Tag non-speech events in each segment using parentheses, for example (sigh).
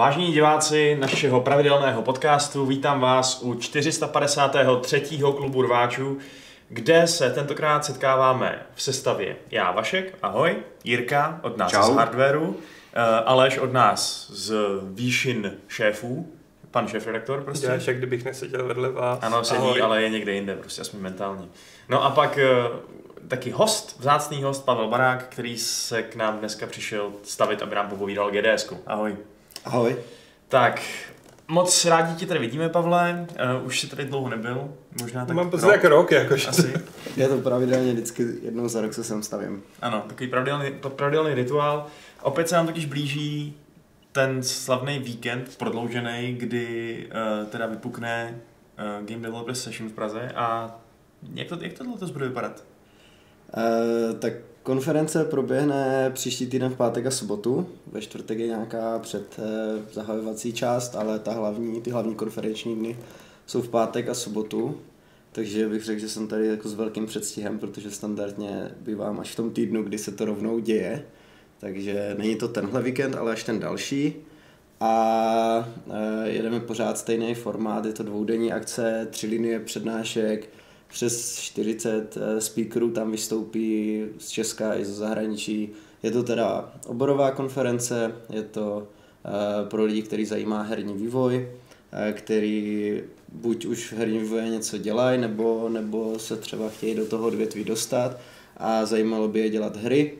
Vážení diváci našeho pravidelného podcastu, vítám vás u 453. klubu rváčů, kde se tentokrát setkáváme v sestavě já Vašek, ahoj, Jirka od nás Čau. z Hardwareu, eh, Aleš od nás z výšin šéfů, pan šéf-redaktor prostě. Děláš, jak kdybych neseděl vedle vás. Ano, sedí, Ahoj. ale je někde jinde, prostě aspoň mentálně. No a pak eh, taky host, vzácný host Pavel Barák, který se k nám dneska přišel stavit, aby nám popovídal GDS. Ahoj. Ahoj. Tak, moc rádi tě tady vidíme, Pavle. Uh, už jsi tady dlouho nebyl, možná tak Mám pocit rok, jak rok, jakož. Asi, Je to pravidelně vždycky jednou za rok se sem stavím. ano, takový pravidelný, pravidelný rituál. Opět se nám totiž blíží ten slavný víkend prodloužený, kdy uh, teda vypukne uh, Game Developers Session v Praze a jak to, jak to letos bude vypadat? E, tak konference proběhne příští týden v pátek a sobotu. Ve čtvrtek je nějaká před e, zahajovací část, ale ta hlavní, ty hlavní konferenční dny jsou v pátek a sobotu. Takže bych řekl, že jsem tady jako s velkým předstihem, protože standardně bývám až v tom týdnu, kdy se to rovnou děje. Takže není to tenhle víkend, ale až ten další. A e, jedeme pořád stejný formát, je to dvoudenní akce, tři linie přednášek, přes 40 eh, speakerů tam vystoupí z Česka i ze zahraničí. Je to teda oborová konference, je to eh, pro lidi, který zajímá herní vývoj, eh, který buď už v herním vývoji něco dělají, nebo, nebo se třeba chtějí do toho odvětví dostat a zajímalo by je dělat hry.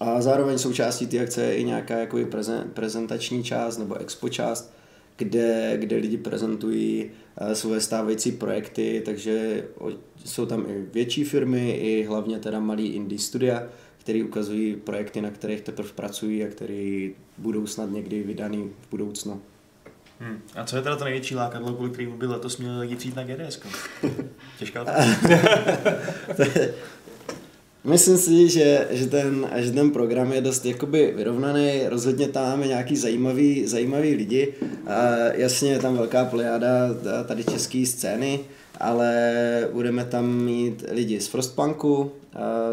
A zároveň součástí té akce je i nějaká jakoby prezen- prezentační část nebo expo část, kde, kde lidi prezentují eh, svoje stávající projekty, takže jsou tam i větší firmy, i hlavně teda malý indie studia, který ukazují projekty, na kterých teprve pracují a které budou snad někdy vydaný v budoucnu. Hmm. A co je teda to největší lákadlo, kvůli kterému by letos měli lidi přijít na GDS? (laughs) Těžká otázka. To (laughs) (laughs) Myslím si, že, že, ten, že ten program je dost jakoby vyrovnaný, rozhodně tam máme nějaký zajímavý, zajímavý lidi. A jasně je tam velká plejáda tady české scény, ale budeme tam mít lidi z Frostpunku,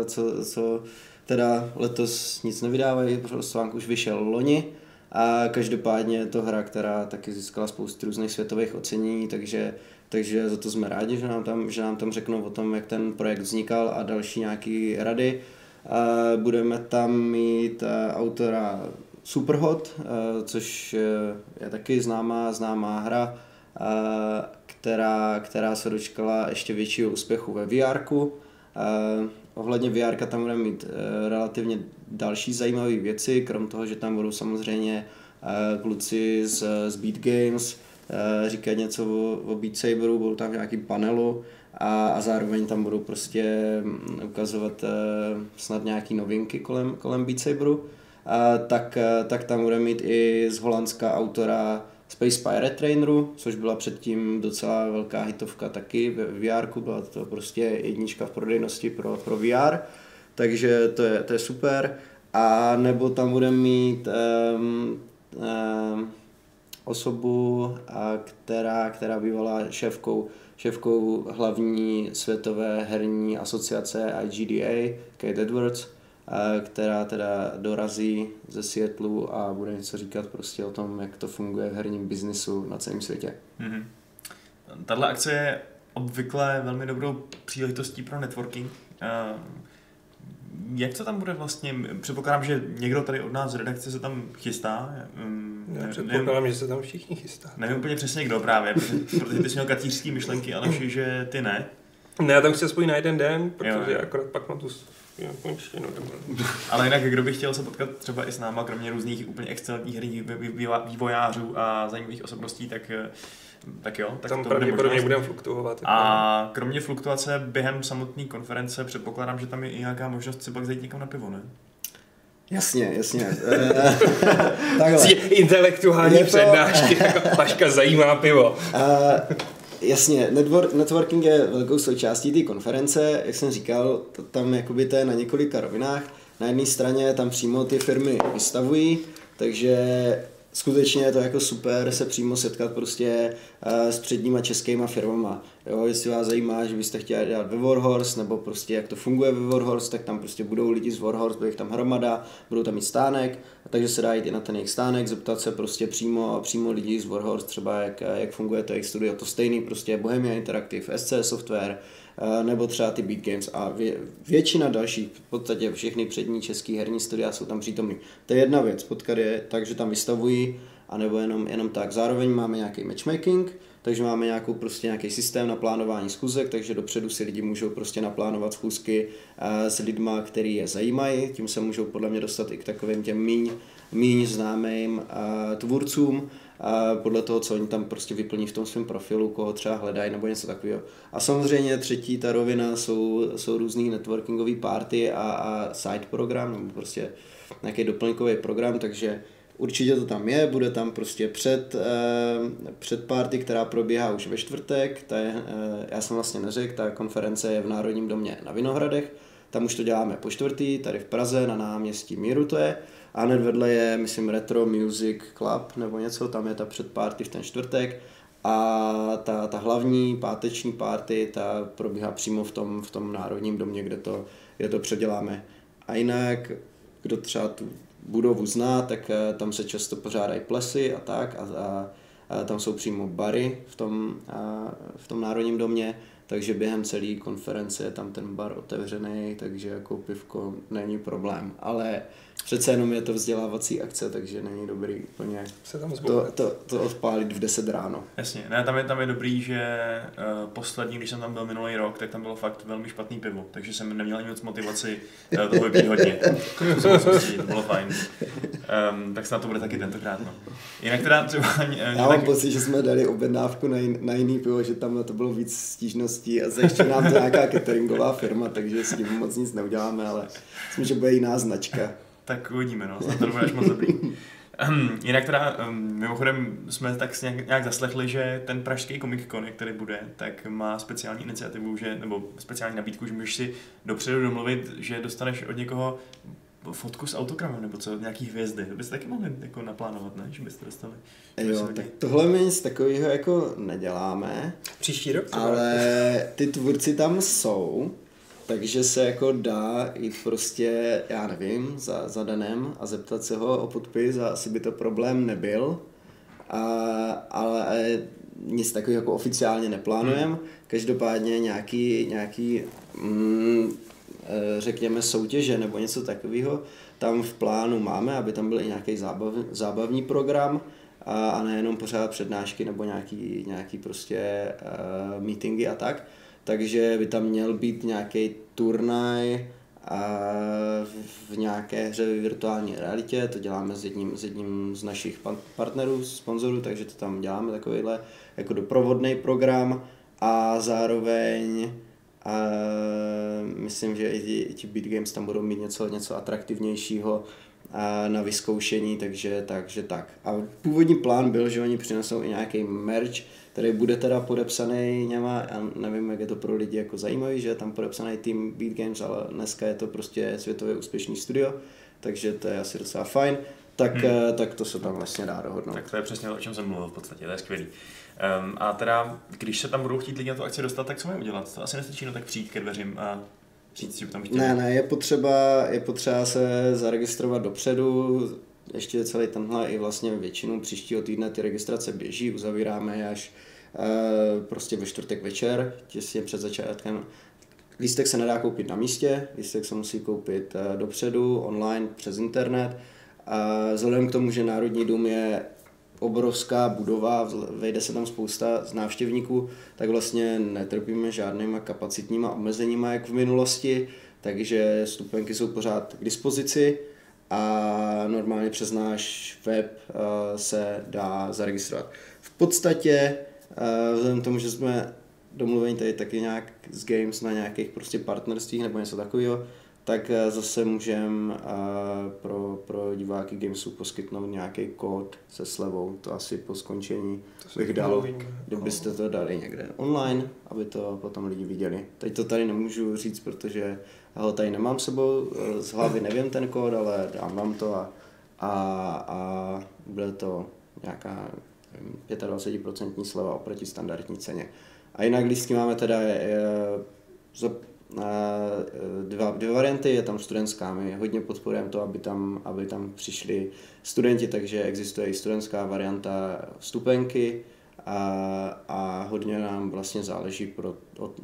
co, co teda letos nic nevydávají, Frostpunk už vyšel loni. A každopádně je to hra, která taky získala spoustu různých světových ocenění, takže, takže za to jsme rádi, že nám, tam, že nám tam řeknou o tom, jak ten projekt vznikal a další nějaké rady. A budeme tam mít eh, autora Superhot, eh, což eh, je taky známá, známá hra, eh, která, která se dočkala ještě většího úspěchu ve VR. Ohledně VR tam budeme mít eh, relativně další zajímavé věci, krom toho, že tam budou samozřejmě eh, kluci z, z Beat Games eh, říkat něco o, o Beat Saberu, budou tam v nějakým panelu a, a zároveň tam budou prostě mm, ukazovat eh, snad nějaký novinky kolem, kolem Beat Saberu. A tak, eh, tak tam budeme mít i z Holandska autora Space Pirate Traineru, což byla předtím docela velká hitovka taky ve VR, byla to prostě jednička v prodejnosti pro, pro VR, takže to je, to je super. A nebo tam budeme mít um, um, osobu, a která, která bývala šéfkou, šéfkou hlavní světové herní asociace IGDA, Kate Edwards, a která teda dorazí ze Seattlu a bude něco říkat prostě o tom, jak to funguje v herním biznisu na celém světě. Mhm. Tahle akce je obvykle velmi dobrou příležitostí pro networking. Eh, Jak to tam bude vlastně? Předpokládám, že někdo tady od nás z redakce se tam chystá. Mm, ne- předpokládám, že se tam všichni chystá. Nevím úplně přesně kdo právě, protože, protože ty jsi měl katířský myšlenky, ale že ty ne. Ne, já tam chci aspoň na jeden den, protože Jo, akorát pak mám tu končtinu doma. Ale jinak, kdo by chtěl se potkat třeba i s náma, kromě různých úplně excelentních herních vývojářů a zajímavých osobností, tak, eh, tak jo. Tak Tam to pravděpodobně možnost. budeme fluktuovat. jako. A kromě fluktuace během samotné konference předpokládám, že tam je i nějaká možnost si pak zajít někam na pivo, ne? Jasně, jasně. (laughs) Eh, (laughs) Takhle. Intelektuální to- přednášky, (laughs) jako Paška zajímá pivo. Uh, jasně, network, networking je velkou součástí té konference, jak jsem říkal, to, tam jakoby to je na několika rovinách. Na jedné straně tam přímo ty firmy vystavují, takže skutečně je to jako super se přímo setkat prostě uh, s předníma českýma firmama. Jo, jestli vás zajímá, že byste chtěli dělat ve Warhorse, nebo prostě jak to funguje ve Warhorse, tak tam prostě budou lidi z Warhorse, bude jich tam hromada, budou tam mít stánek, takže se dá jít i na ten jejich stánek, zeptat se prostě přímo, přímo lidí z Warhorse, třeba jak, jak funguje to jejich studio, to stejný prostě Bohemia Interactive, SC Software, nebo třeba ty Beat Games a vě, většina dalších, v podstatě všechny přední český herní studia jsou tam přítomný. To je jedna věc, potkat je tak, že tam vystavují, anebo jenom, jenom tak. Zároveň máme nějaký matchmaking, takže máme nějakou, prostě nějaký systém na plánování schůzek, takže dopředu si lidi můžou prostě naplánovat schůzky uh, s lidma, který je zajímají, tím se můžou podle mě dostat i k takovým těm míň, míň známým uh, tvůrcům, a podle toho, co oni tam prostě vyplní v tom svém profilu, koho třeba hledají nebo něco takového. A samozřejmě třetí ta rovina jsou, jsou různý networkingové party a, a side program, nebo prostě nějaký doplňkový program, takže Určitě to tam je, bude tam prostě před, eh, před party, která probíhá už ve čtvrtek, ta je, eh, já jsem vlastně neřekl, ta konference je v Národním domě na Vinohradech, tam už to děláme po čtvrtý, tady v Praze na náměstí Míru to je, a hned vedle je, myslím, Retro Music Club nebo něco, tam je ta předparty v ten čtvrtek a ta, ta hlavní páteční party, ta probíhá přímo v tom, v tom Národním domě, kde to, kde to předěláme. A jinak, kdo třeba tu budovu zná, tak eh, tam se často pořádají plesy a tak a, a, a tam jsou přímo bary v tom, a, v tom Národním domě takže během celé konference je tam ten bar otevřený, takže jako pivko není problém. Ale přece jenom je to vzdělávací akce, takže není dobrý úplně se tam to, to, to odpálit v 10 ráno. Jasně, ne, tam je, tam je dobrý, že uh, poslední, když jsem tam byl minulý rok, tak tam bylo fakt velmi špatný pivo, takže jsem neměl ani moc motivaci uh, toho vypít hodně. to bylo fajn. Um, tak snad to bude taky tentokrát. No. Jinak teda třeba... Uh, Já mám tak... pocit, že jsme dali objednávku na, jin, na jiný pivo, že tam na to bylo víc stížností a zajišťuje nám to nějaká cateringová firma, takže s tím moc nic neuděláme, ale myslím, že bude jiná značka tak uvidíme, no, snad to bude až moc dobrý. Um, jinak teda, um, mimochodem jsme tak nějak, nějak zaslechli, že ten pražský Comic Con, který bude, tak má speciální iniciativu, že, nebo speciální nabídku, že můžeš si dopředu domluvit, že dostaneš od někoho fotku s autogramem, nebo co, nějaký hvězdy. To byste taky mohli jako naplánovat, ne? Že byste dostali. Jo, tak tohle my nic takového jako neděláme. Příští rok? Ale ty tvůrci tam jsou takže se jako dá jít prostě, já nevím, za, za Danem a zeptat se ho o podpis a asi by to problém nebyl. A, ale nic takového jako oficiálně neplánujeme. Hmm. Každopádně nějaký, nějaký mm, řekněme soutěže nebo něco takového tam v plánu máme, aby tam byl i nějaký zábav, zábavní program a, a nejenom pořád přednášky nebo nějaký, nějaký prostě uh, meetingy a tak. Takže by tam měl být nějaký turnaj a v nějaké hře v virtuální realitě, to děláme s jedním, s jedním z našich partnerů, sponzorů, takže to tam děláme takovýhle jako doprovodný program. A zároveň a myslím, že i ti, i ti Beat Games tam budou mít něco, něco atraktivnějšího a na vyzkoušení, takže, takže tak. A původní plán byl, že oni přinesou i nějaký merch, který bude teda podepsaný něma, já nevím, jak je to pro lidi jako zajímavý, že je tam podepsaný tým Beat Games, ale dneska je to prostě světově úspěšný studio, takže to je asi docela fajn. Tak, hmm. tak to se tam vlastně dá dohodnout. Tak to je přesně o čem jsem mluvil v podstatě, to je skvělý. Um, a teda, když se tam budou chtít lidi na tu akci dostat, tak co mají udělat? To asi nestačí no tak přijít ke dveřím a říct, že tam chtěli. Ne, ne, je potřeba, je potřeba se zaregistrovat dopředu, ještě celý tenhle i vlastně většinu příštího týdne ty registrace běží, uzavíráme až e, prostě ve čtvrtek večer, těsně před začátkem. Lístek se nedá koupit na místě, lístek se musí koupit e, dopředu, online, přes internet. A vzhledem k tomu, že Národní dům je obrovská budova, vejde se tam spousta z návštěvníků, tak vlastně netrpíme žádnýma kapacitníma omezeníma, jak v minulosti, takže stupenky jsou pořád k dispozici a normálně přes náš web uh, se dá zaregistrovat. V podstatě, uh, vzhledem k tomu, že jsme domluveni tady taky nějak s Games na nějakých prostě partnerstvích nebo něco takového, tak uh, zase můžeme uh, pro, pro diváky Gamesu poskytnout nějaký kód se slevou. To asi po skončení to bych dal, kdybyste to dali někde online, aby to potom lidi viděli. Teď to tady nemůžu říct, protože ho tady nemám sebou, eh, z hlavy nevím ten kód, ale dám vám to a, a, a bude to nějaká nevím, 25% sleva oproti standardní ceně. A jinak lístky máme teda je, je, za, dva, dvě varianty, je tam studentská, my hodně podporujeme to, aby tam, aby tam přišli studenti, takže existuje i studentská varianta vstupenky a, a hodně nám vlastně záleží pro,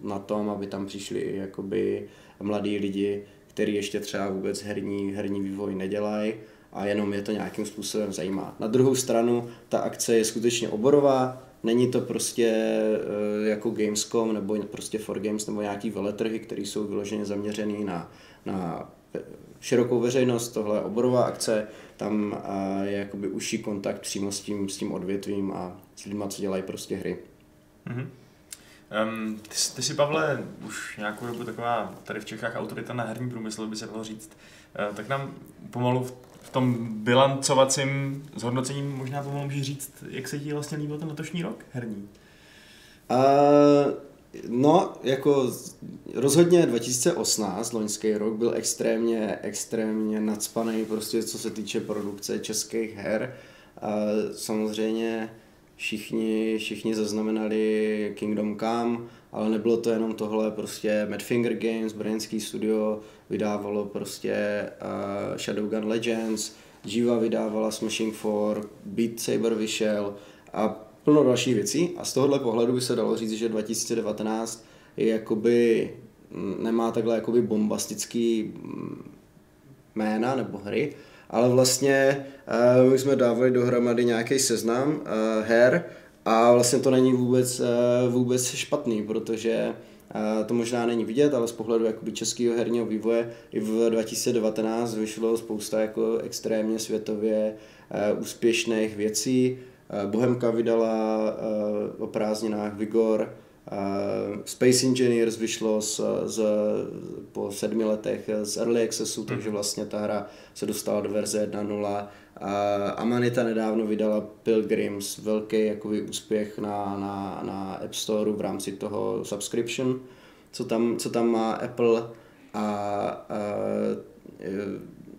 na tom, aby tam přišli jakoby mladí lidi, kteří ještě třeba vůbec herní, herní vývoj nedělají a jenom je to nějakým způsobem zajímá. Na druhou stranu ta akce je skutečně oborová, není to prostě eh, jako Gamescom nebo prostě For Games nebo nějaký veletrhy, které jsou vyloženě zaměřený na, na širokou veřejnost, tohle je oborová akce, tam je jakoby užší kontakt přímo s tím, s tím odvětvím a s lidmi, co dělají prostě hry. Mm-hmm. Um, ty, ty jsi, Pavle, už nějakou dobu taková tady v Čechách autorita na herní průmysl, by se dalo říct. Uh, tak nám pomalu v, v tom bilancovacím zhodnocením možná pomalu můžeš říct, jak se ti vlastně líbil ten letošní rok herní? Uh, no, jako rozhodně 2018, loňský rok, byl extrémně, extrémně nadspaný, prostě co se týče produkce českých her. Uh, samozřejmě všichni, všichni zaznamenali Kingdom Come, ale nebylo to jenom tohle, prostě Madfinger Games, brněnský studio vydávalo prostě uh, Shadowgun Legends, Jiva vydávala Smashing 4, Beat Saber vyšel a plno dalších věcí. A z tohohle pohledu by se dalo říct, že 2019 je jakoby, nemá takhle jakoby bombastický jména nebo hry, ale vlastně uh, my jsme dávali dohromady nějaký seznam uh, her a vlastně to není vůbec, uh, vůbec špatný, protože to možná není vidět, ale z pohledu jakoby českého herního vývoje i v 2019 vyšlo spousta jako extrémně světově úspěšných věcí. Bohemka vydala o prázdninách Vigor, Uh, Space Engineers vyšlo z, z, po sedmi letech z Early Accessu, mm. takže vlastně ta hra se dostala do verze 1.0. A Amanita nedávno vydala Pilgrims, velký jakoby, úspěch na, na, na App Store v rámci toho subscription, co tam, co tam má Apple. A, a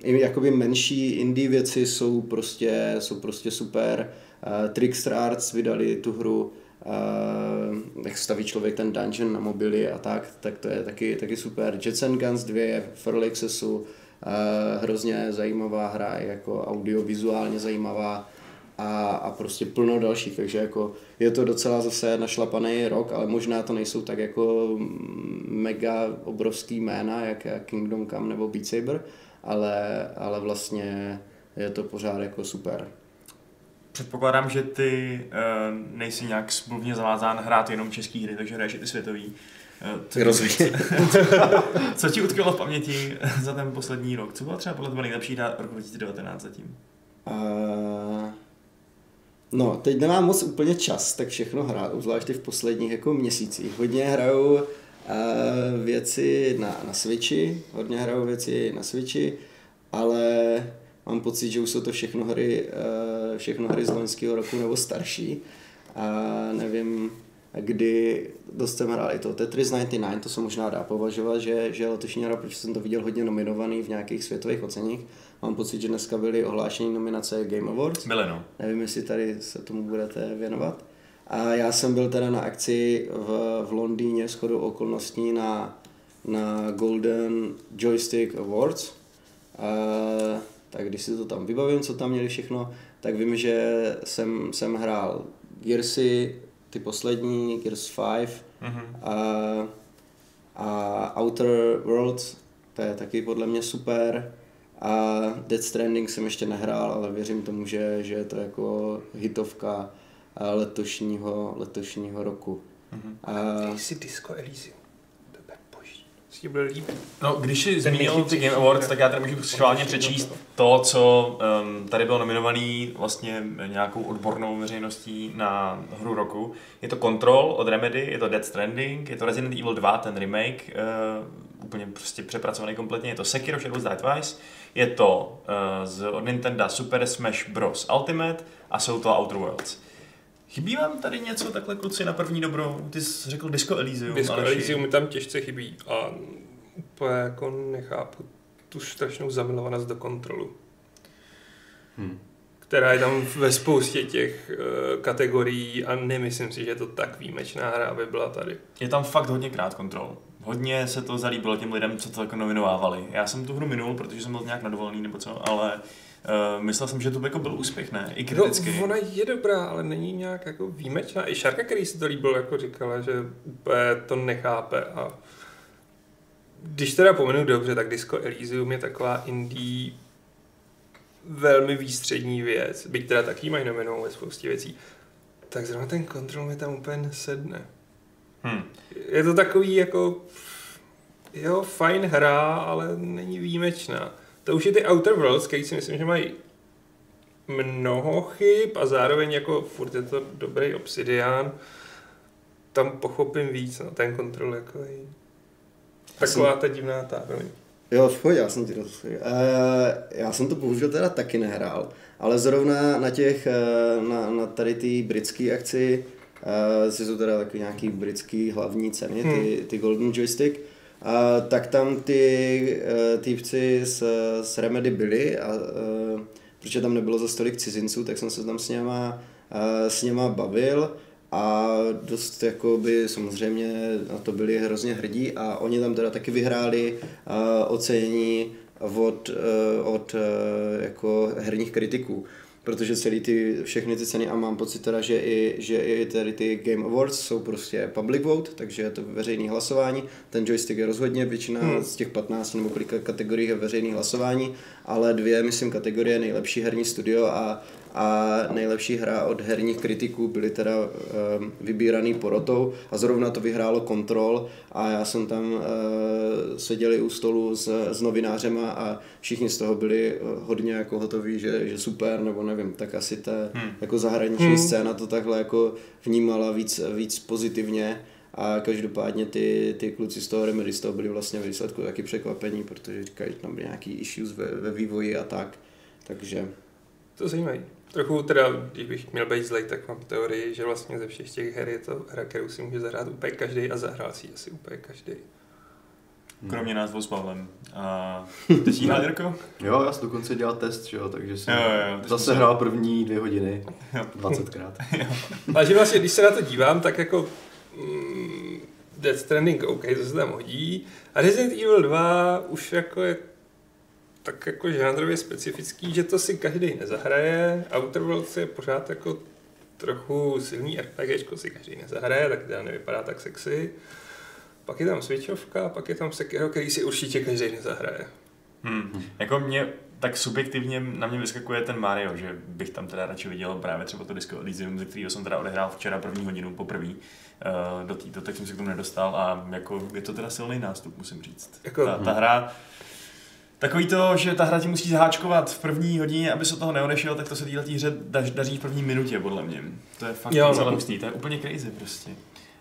i jakoby menší indie věci jsou prostě, jsou prostě super. Uh, Trickster Arts vydali tu hru uh, jak staví člověk ten dungeon na mobily a tak, tak to je taky, taky super. Jets and Guns 2 je v Early Accessu, uh, hrozně zajímavá hra, jako audiovizuálně zajímavá a, a prostě plno dalších, takže jako je to docela zase našlapaný rok, ale možná to nejsou tak jako mega obrovský jména, jak, Kingdom Come nebo Beat Saber, ale, ale vlastně je to pořád jako super. Předpokládám, že ty uh, nejsi nějak smluvně zavázán hrát jenom český hry, takže hraješ i ty světový. Uh, co, Rozumím. (laughs) co ti utkvělo v paměti za ten poslední rok? Co byla třeba podle tebe nejlepší hra roku 2019 zatím? Uh, no, teď nemám moc úplně čas, tak všechno hrát, zvláště v posledních jako měsících. Hodně hraju uh, věci na, na Switchi, hodně hraju věci na Switchi, ale mám pocit, že už jsou to všechno hry, eh, všechno hry z loňského roku nebo starší. A nevím, kdy dost jsem hrál i to Tetris 99, to se možná dá považovat, že, že letošní hra, protože jsem to viděl hodně nominovaný v nějakých světových oceních. Mám pocit, že dneska byly ohlášení nominace Game Awards. Byly, no. Nevím, jestli tady se tomu budete věnovat. A já jsem byl teda na akci v, v Londýně s chodou okolností na, na Golden Joystick Awards. A tak když si to tam vybavím, co tam měli všechno, tak vím, že jsem, jsem hrál Gearsy, ty poslední, Gears 5 mm-hmm. a, a Outer Worlds, to je taky podle mě super. A Dead Stranding jsem ještě nehrál, ale věřím tomu, že, že je to jako hitovka letošního, letošního roku. Mm-hmm. A... Jsi Disco Elysium ti bude líbit. No, když jsi zmínil ty Game Awards, tak já tady můžu schválně přečíst to, co um, tady bylo nominovaný vlastně nějakou odbornou veřejností na hru roku. Je to Control od Remedy, je to Dead Stranding, je to Resident Evil 2, ten remake, uh, úplně prostě přepracovaný kompletně, je to Sekiro Shadows Die Twice, je to uh, z od Nintendo Super Smash Bros. Ultimate a jsou to Outer Worlds. Chybí vám tady něco takhle kluci na první dobrou? Ty jsi řekl Disco Elysium. Disco Aleši. Elysium mi tam těžce chybí a úplně jako nechápu tu strašnou zamilovanost do kontrolu. Hmm. která je tam ve spoustě těch uh, kategorií a nemyslím si, že to tak výjimečná hra, aby byla tady. Je tam fakt hodně krát kontrol. Hodně se to zalíbilo těm lidem, co to jako novinovávali. Já jsem tu hru minul, protože jsem byl nějak nadovolený nebo co, ale uh, myslel jsem, že to jako byl úspěch, ne? I kriticky. No, ona je dobrá, ale není nějak jako výjimečná. I Šarka, který si to líbil, jako říkala, že úplně to nechápe a když teda pomenu dobře, tak Disco Elysium je taková indie velmi výstřední věc, byť teda taky mají nomenou ve spoustě věcí, tak zrovna ten kontrol mi tam úplně nesedne. Hmm. Je to takový jako, jo, fajn hra, ale není výjimečná. To už je ty Outer Worlds, který si myslím, že mají mnoho chyb a zároveň jako furt je to dobrý Obsidian. Tam pochopím víc, no, ten kontrol jako je taková ta divná ta, promiň. Jo, v pohodě, já jsem ti to uh, Já jsem to bohužel teda taky nehrál, ale zrovna na těch, uh, na, na tady té britské akci, uh, jsou teda takový nějaký britský hlavní ceny, hmm. ty, ty Golden Joystick, uh, tak tam ty uh, týpci z, z Remedy byli a uh, protože tam nebylo za stolik cizinců, tak jsem se tam s něma, uh, s něma bavil a dost jako by samozřejmě na to byli hrozně hrdí a oni tam teda taky vyhráli ocenění od, od jako herních kritiků protože celý ty, všechny ty ceny a mám pocit teda, že i, že i tady ty Game Awards jsou prostě public vote, takže je to veřejné hlasování. Ten joystick je rozhodně většina hmm. z těch 15 nebo kolika kategorií je veřejné hlasování, ale dvě, myslím, kategorie nejlepší herní studio a a nejlepší hra od herních kritiků byly teda um, vybíraný porotou a zrovna to vyhrálo Control a já jsem tam uh, seděli u stolu s, s novinářema a všichni z toho byli eh, hodně jako hotoví, že, že super, nebo nevím, tak asi ta hmm. jako zahraniční hmm. scéna to takhle jako vnímala víc, víc pozitivně a každopádně ty, ty kluci z toho Remedy z toho byli vlastně v výsledku taky překvapení, protože říkají, že tam byly nějaký issues ve, ve vývoji a tak, takže... To zajímavé. Trochu teda, když bych měl být zlej, tak mám teorii, že vlastně ze všech těch her je to hra, kterou si může zahrát úplně každý a zahrál si asi úplně každý. Kromě nás dvou s Pavlem. A ty jsi hrál, Jirko? Jo, já jsem dokonce dělal test, že jo, takže jsem Jo, jo, zase jsi se- hrál první dvě hodiny, Jo. 20krát. Ale že vlastně, když se na to dívám, tak jako mm, Death Stranding, OK, to se tam hodí. A Resident Evil 2 už jako je tak jako žánrově specifický, že to si každý nezahraje. Outer Worlds je pořád jako trochu silný RPGčko si každý nezahraje, tak teda nevypadá tak sexy. Pak je tam Switchovka, pak je tam Sekiro, který si určitě každý nezahraje. Hmm. Jako mě tak subjektivně na mě vyskakuje ten Mario, že bych tam teda radši viděl právě třeba to Disco Elysium, ze kterého jsem teda odehrál včera první hodinu poprvé. Uh, do té, tak jsem se k tomu nedostal a jako je to teda silný nástup, musím říct. Jako- ta, ta hra, Takový to, že ta hra ti musí zaháčkovat v první hodině, aby se toho neodešel, tak to se téhle hře daž, daří v první minutě, podle mě. To je fakt Jo, no. hustý, to je úplně crazy prostě.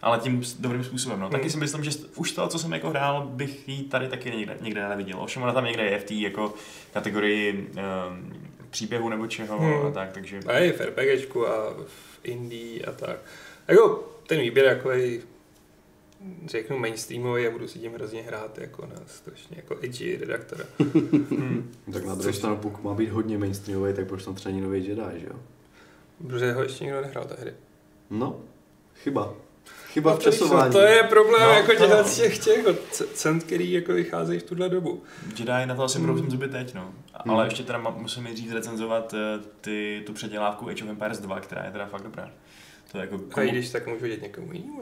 Ale tím dobrým způsobem. No. Taky Hmm. si myslím, že už to, co jsem jako hrál, bych jí tady taky někde, někde neviděl. Ovšem ona tam někde je v té jako kategorii um, příběhu nebo čeho Hmm. a tak, takže... A je v RPGčku a v indie a tak. Jako ten výběr jako řeknu mainstreamový a budu si tím hrozně hrát jako na strašně jako edgy redaktora. (laughs) Hmm. Tak na druhou stranu, pokud má být hodně mainstreamový, tak proč tam třeba není nový Jedi, že jo? Protože ho ještě nikdo nehrál ta hry. No, chyba. Chyba v No, to víš, časování. No, to je problém No, no, jako to těchhle no. těch, těch c- cent, který jako vycházejí v tuhle dobu. Jedi na to asi Hmm. budou zuby teď, no. Ale ještě teda musím nejdřív recenzovat eh, ty, tu předělávku Age of Empires 2, která je teda fakt dobrá. To je jako A i když tak můžu vidět někomu jinému.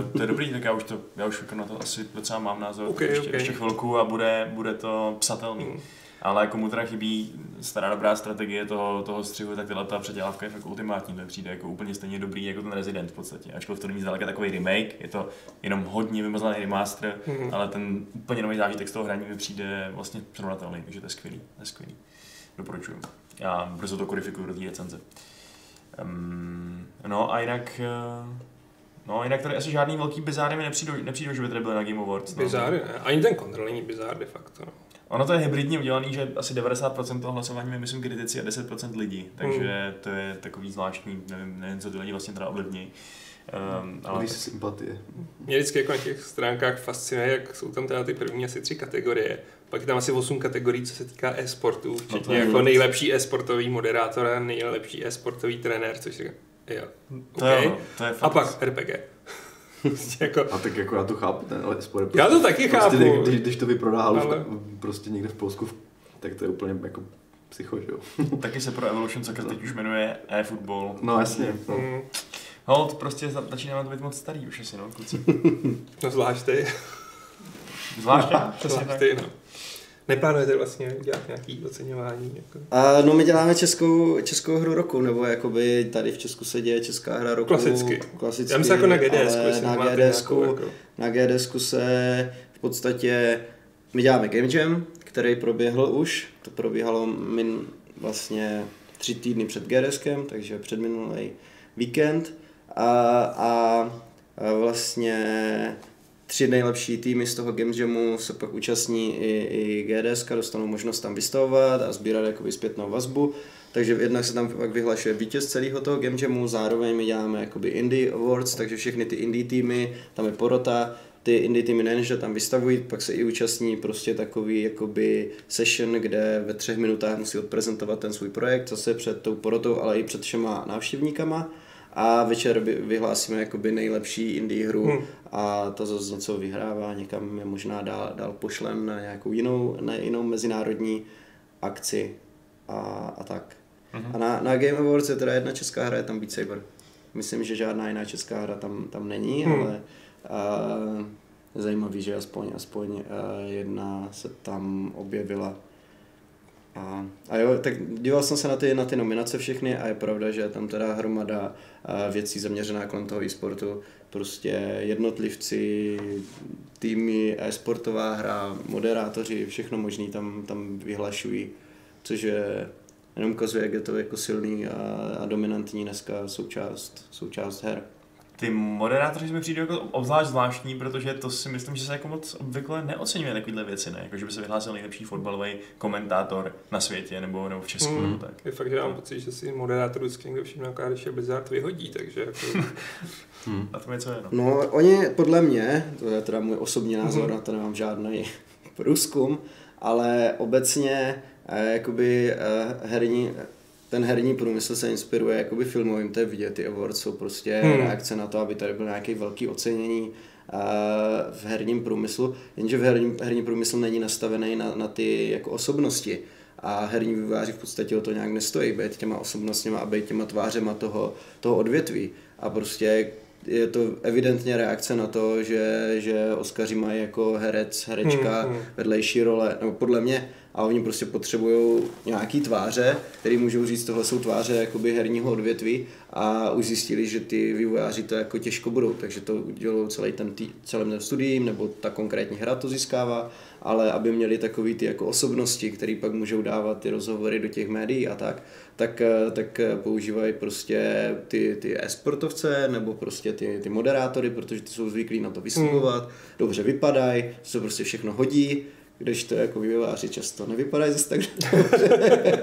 Uh, to je dobrý, tak já už, to, já už jako na to asi docela mám názor. Ok, ještě, ok. ještě chvilku a bude, bude to psatelný. Hmm. Ale komu teda chybí stará dobrá strategie toho, toho střihu, tak tahle ta předělávka je fakt ultimátní. To přijde jako úplně stejně dobrý jako ten Resident v podstatě. Ačkoliv to není zdaleka takový remake, je to jenom hodně vymazlený remaster, Mhm. ale ten úplně nový zážitek z toho hraní mi přijde vlastně přenovatelný, takže to je skvělý. To je skvělý. Doporučuju. Já brzo to kodifikuju do té recenze. Um, no a jinak... Uh, No, jinak tady asi žádný velký bizáry mi nepřijdou, nepřijdou že by tady byly na Game Awards. No. Bizár? Ani ten kontrol není bizár de facto. No. Ono to je hybridně udělaný, že asi 90% toho hlasování je, myslím, kritici a 10% lidí. Takže to je takový zvláštní, nevím, nevím co ty lidi vlastně teda ovlivní. Um, ale tak, sympatie. Mě vždycky jako na těch stránkách fascinuje, jak jsou tam teda ty první asi tři kategorie. Pak je tam asi osm kategorií, co se týká e-sportu, včetně to je jako nejlepší e-sportový moderátor a nejlepší e-sportový trenér, což si jo. to, je, okay. ono, to je A fakt. pak RPG. (laughs) Prostě jako, A tak jako já to chápu, ten ale sport. Já to taky chápu. Prostě, když, když to vyprodá Ale- prostě někde v Polsku, tak to je úplně jako psycho, že jo. (laughs) Taky se pro Evolution Soccer teď už jmenuje e-football. No jasně. No. mm, Hold, prostě za- začínáme to být moc starý už asi, no, kluci. (laughs) no zvlášť ty. Zvlášť já, přesně Zvlášť tak. ty, no. Neplánujete vlastně dělat nějaký oceňování? Jako... A no my děláme českou, českou hru roku, nebo jakoby tady v Česku se děje česká hra roku. Klasicky. Klasicky Já myslím jako na GDS, na GDS, jako... na GDS se v podstatě, my děláme Game Jam, který proběhl už, to probíhalo min, vlastně tři týdny před GDSkem, takže před minulý víkend a, a vlastně tři nejlepší týmy z toho Game Jamu se pak účastní i, i GDS, dostanou možnost tam vystavovat a sbírat jakoby zpětnou vazbu. Takže jednak se tam pak vyhlašuje vítěz celého toho Game Jamu, zároveň my děláme jakoby Indie Awards, takže všechny ty indie týmy, tam je porota, ty indie týmy nejen, že tam vystavují, pak se i účastní prostě takový jakoby session, kde ve třech minutách musí odprezentovat ten svůj projekt, zase před tou porotou, ale i před všema návštěvníkama a večer vyhlásíme jakoby nejlepší indie hru Hmm. a ta zase něco vyhrává, někam je možná dál, dál pošlem na nějakou jinou, na jinou mezinárodní akci a, a tak. Mhm. A na, na Game Awards je teda jedna česká hra, je tam Beat Saber. Myslím, že žádná jiná česká hra tam, tam není, Hmm. hmm. ale a, zajímavý, že aspoň, aspoň a, jedna se tam objevila. A, a jo, tak díval jsem se na ty, na ty nominace všechny a je pravda, že je tam teda hromada věcí zaměřená kolem toho e-sportu. Prostě jednotlivci, týmy, e-sportová hra, moderátoři, všechno možný tam, tam vyhlašují, což je jenom ukazuje, jak je to jako silný a, a dominantní dneska součást, součást her. Ty moderátoři mi přijde jako obzvlášť zvláštní, protože to si myslím, že se jako moc obvykle neocenuje takovéhle věci, ne? Jako, že by se vyhlásil nejlepší fotbalový komentátor na světě nebo, nebo v Česku Hmm. nebo tak. Je fakt, že mám pocit, že si moderátor vždycky někdo všimne, akorát, když je Blizzard vyhodí, takže jako... Hm. A to je co je, no. No, oni podle mě, to je teda můj osobní názor, Mhm. na to nemám žádný (laughs) průzkum, ale obecně eh, jakoby eh, herní, ten herní průmysl se inspiruje jakoby filmovým, to je vidět, ty awards jsou prostě Hmm. reakce na to, aby tady bylo nějaké velké ocenění eh, v herním průmyslu, jenže v herním, herní průmysl není nastavený na, na ty jako osobnosti a herní vývojáři v podstatě o to nějak nestojí, být těma osobnostněma a být těma tvářema toho, toho odvětví a prostě je to evidentně reakce na to, že, že Oscaři mají jako herec, herečka Hmm, hmm. vedlejší role, nebo podle mě, a oni prostě potřebují nějaký tváře, který můžou říct, tohle jsou tváře jakoby herního odvětví a už zjistili, že ty vývojáři to jako těžko budou, takže to udělou celý ten tý, celým ten studiím, nebo ta konkrétní hra to získává, ale aby měli takový ty jako osobnosti, které pak můžou dávat ty rozhovory do těch médií a tak, tak, tak používají prostě ty, ty e-sportovce nebo prostě ty, ty moderátory, protože ty jsou zvyklí na to vystupovat, hmm. dobře vypadají, to se prostě všechno hodí, když to jako vývojáři často. Nevypadají zase tak (laughs)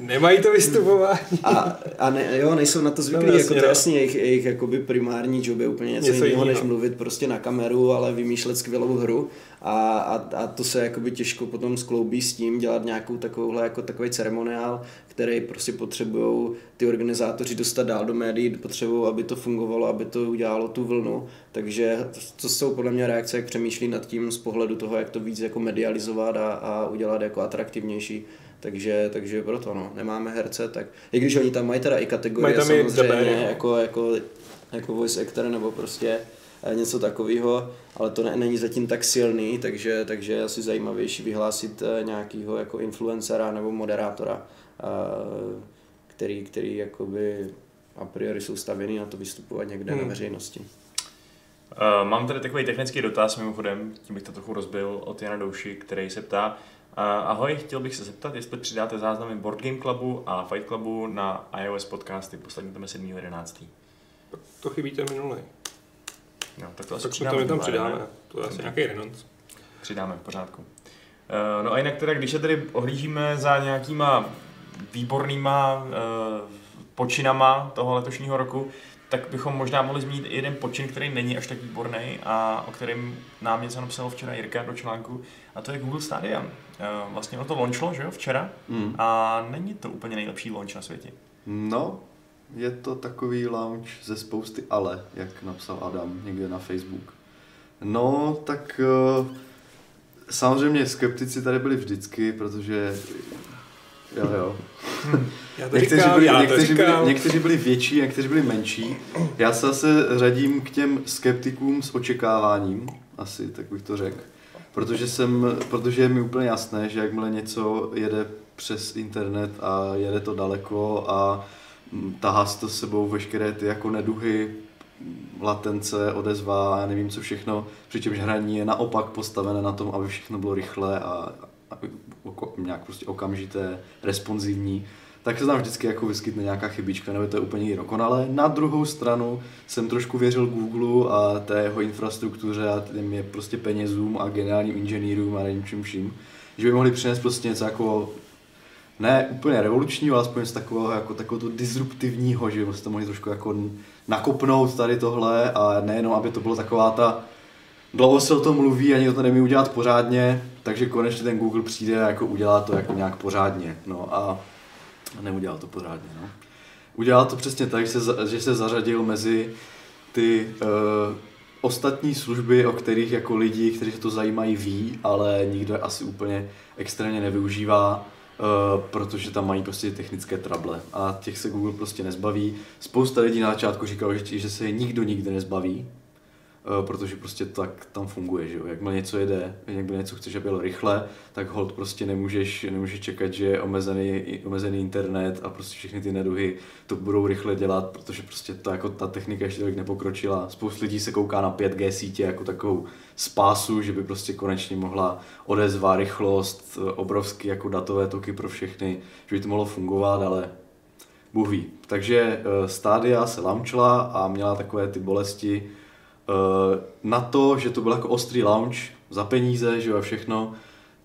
Nemají to vystupování. a, a ne, jo, nejsou na to zvyklí, No, no, jasně, jako to no. jasně, jejich, jejich jakoby primární job je úplně něco, Něco jiného, než mluvit prostě na kameru, ale vymýšlet skvělou hru. A, a, a to se jakoby těžko potom skloubí s tím dělat nějakou takovouhle jako takový ceremoniál, který prostě potřebují ty organizátoři dostat dál do médií, potřebují, aby to fungovalo, aby to udělalo tu vlnu, takže to jsou podle mě reakce, jak přemýšlí nad tím z pohledu toho, jak to víc jako medializovat a, a udělat jako atraktivnější. Takže, takže proto no, nemáme herce, tak i když oni tam mají teda i kategorie Mají tam i samozřejmě, no. jako, jako, jako voice actor nebo prostě eh, něco takového, ale to ne, není zatím tak silný, takže, takže je asi zajímavější vyhlásit nějakého jako influencera nebo moderátora, eh, který, který jakoby a priori jsou stavěný na to vystupovat někde Hmm. na veřejnosti. Uh, mám tady takový technický dotaz mimochodem, tím bych to trochu rozbil od Jana Douši, který se ptá, uh, ahoj, chtěl bych se zeptat, jestli přidáte záznamy Board Game Clubu a Fight Clubu na iOS podcasty, poslední tam je 7.11. To chybí ten minulý. No, tak to asi Tak to přidáme. my tam přidáme. ne? To je asi nějaký renonc. Přidáme, v pořádku. Uh, no a jinak teda, když se tady ohlížíme za nějakýma výbornýma uh, počinama toho letošního roku, tak bychom možná mohli zmínit i jeden počin, který není až tak výborný a o kterém nám něco napsal včera Jirka do článku, a to je Google Stadia. Eh, Vlastně ono to launchlo, že jo, včera, Mm. a není to úplně nejlepší launch na světě. No, je to takový launch ze spousty ale, jak napsal Adam někde na Facebook. No, tak eh, samozřejmě skeptici tady byli vždycky, protože jo, jo. Já to Někteří říkám, byli, já to někteří, říkám. byli, někteří byli větší, někteří byli menší. Já se zase řadím k těm skeptikům s očekáváním, asi tak bych to řekl. Protože, jsem, protože je mi úplně jasné, že jakmile něco jede přes internet a jede to daleko a tahá s to s sebou veškeré ty jako neduhy, latence, odezva, já nevím co všechno, přičemž hraní je naopak postavené na tom, aby všechno bylo rychlé a, a nějak prostě okamžité, responsivní, tak se tam vždycky jako vyskytne nějaká chybička, nebo to je úplně dokonalé. Na druhou stranu jsem trošku věřil Google a té jeho infrastruktuře a těm je prostě penězům a geniálním inženýrům a nevím čím vším, že by mohli přinést prostě něco jako ne úplně revolučního, ale aspoň něco takového, jako takového to disruptivního, že byste mohli trošku jako nakopnout tady tohle a nejenom, aby to bylo taková ta dlouho se o tom mluví a nikdo to nemí udělat pořádně, takže konečně ten Google přijde a jako udělá to jako nějak pořádně. No a neudělal to pořádně. No. Udělal to přesně tak, že se, že se zařadil mezi ty uh, ostatní služby, o kterých jako lidi, kteří se to zajímají, ví, ale nikdo je asi úplně extrémně nevyužívá, uh, protože tam mají prostě technické trable a těch se Google prostě nezbaví. Spousta lidí na začátku říkalo, že, že se je nikdo nikdy nezbaví, protože prostě tak tam funguje, že jo. Jakmile něco jede, jakmile něco chceš, aby bylo rychle, tak hold prostě nemůžeš, nemůžeš čekat, že je omezený, omezený internet a prostě všechny ty neduhy to budou rychle dělat, protože prostě ta, jako ta technika ještě tolik nepokročila. Spoustu lidí se kouká na 5G sítě jako takovou spásu, že by prostě konečně mohla odezva, rychlost, eh, obrovský jako datové toky pro všechny, že by to mohlo fungovat, ale Bůh ví. Takže eh, Stadia se launchla a měla takové ty bolesti, Eh, na to, že to byl jako ostrý launch za peníze, že jo, a všechno,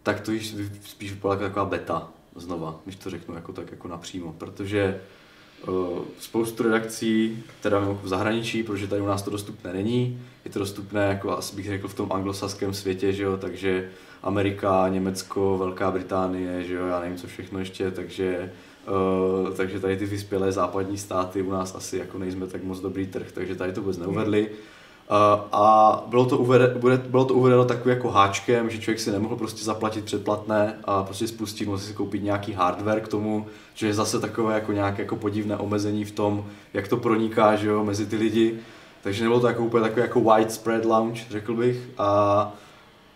tak to již spíš vypadá jako taková beta znova, když to řeknu jako tak jako napřímo, protože uh, spoustu redakcí, teda v zahraničí, protože tady u nás to dostupné není, je to dostupné jako asi bych řekl v tom anglosaském světě, že jo, takže Amerika, Německo, Velká Británie, že jo, já nevím co všechno ještě, takže Uh, takže tady ty vyspělé západní státy u nás asi jako nejsme tak moc dobrý trh, takže tady to vůbec neuvedli. Uh, a bylo to, uvede, bylo to uvedeno takovým jako háčkem, že člověk si nemohl prostě zaplatit předplatné a prostě spustit, musel si koupit nějaký hardware k tomu, že je zase takové jako nějaké jako podivné omezení v tom, jak to proniká že jo, mezi ty lidi. Takže nebylo to jako úplně takový jako widespread launch, řekl bych. A,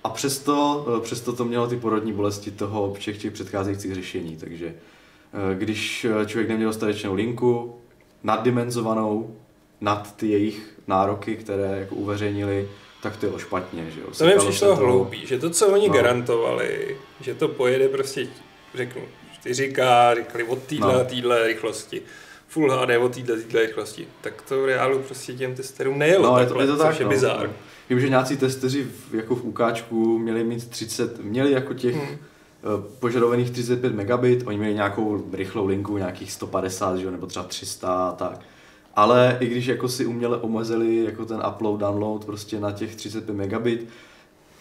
a přesto, eh, přesto to mělo ty porodní bolesti toho všech těch předcházejících řešení. Takže eh, když eh, člověk neměl dostatečnou linku, naddimenzovanou nad ty jejich nároky, které jako uveřejnili, tak to bylo špatně, že jo. To mi přišlo to- hloupý, že to, co oni No. garantovali, že to pojede prostě, řeknu, 4K, říkali od téhle No. a téhle rychlosti, Full HD od téhle téhle rychlosti, tak to v reálu prostě těm testerům nejelo No, je to, takhle, je to tak, což je no. bizár. No. Vím, že nějací testeři v, jako v UKčku měli mít 30, měli jako těch Hmm. hmm. požadovaných 35 megabit, oni měli nějakou rychlou linku, nějakých 150, že jo, nebo třeba 300 a tak. Ale i když jako si uměle omezili jako ten upload, download prostě na těch 35 megabit,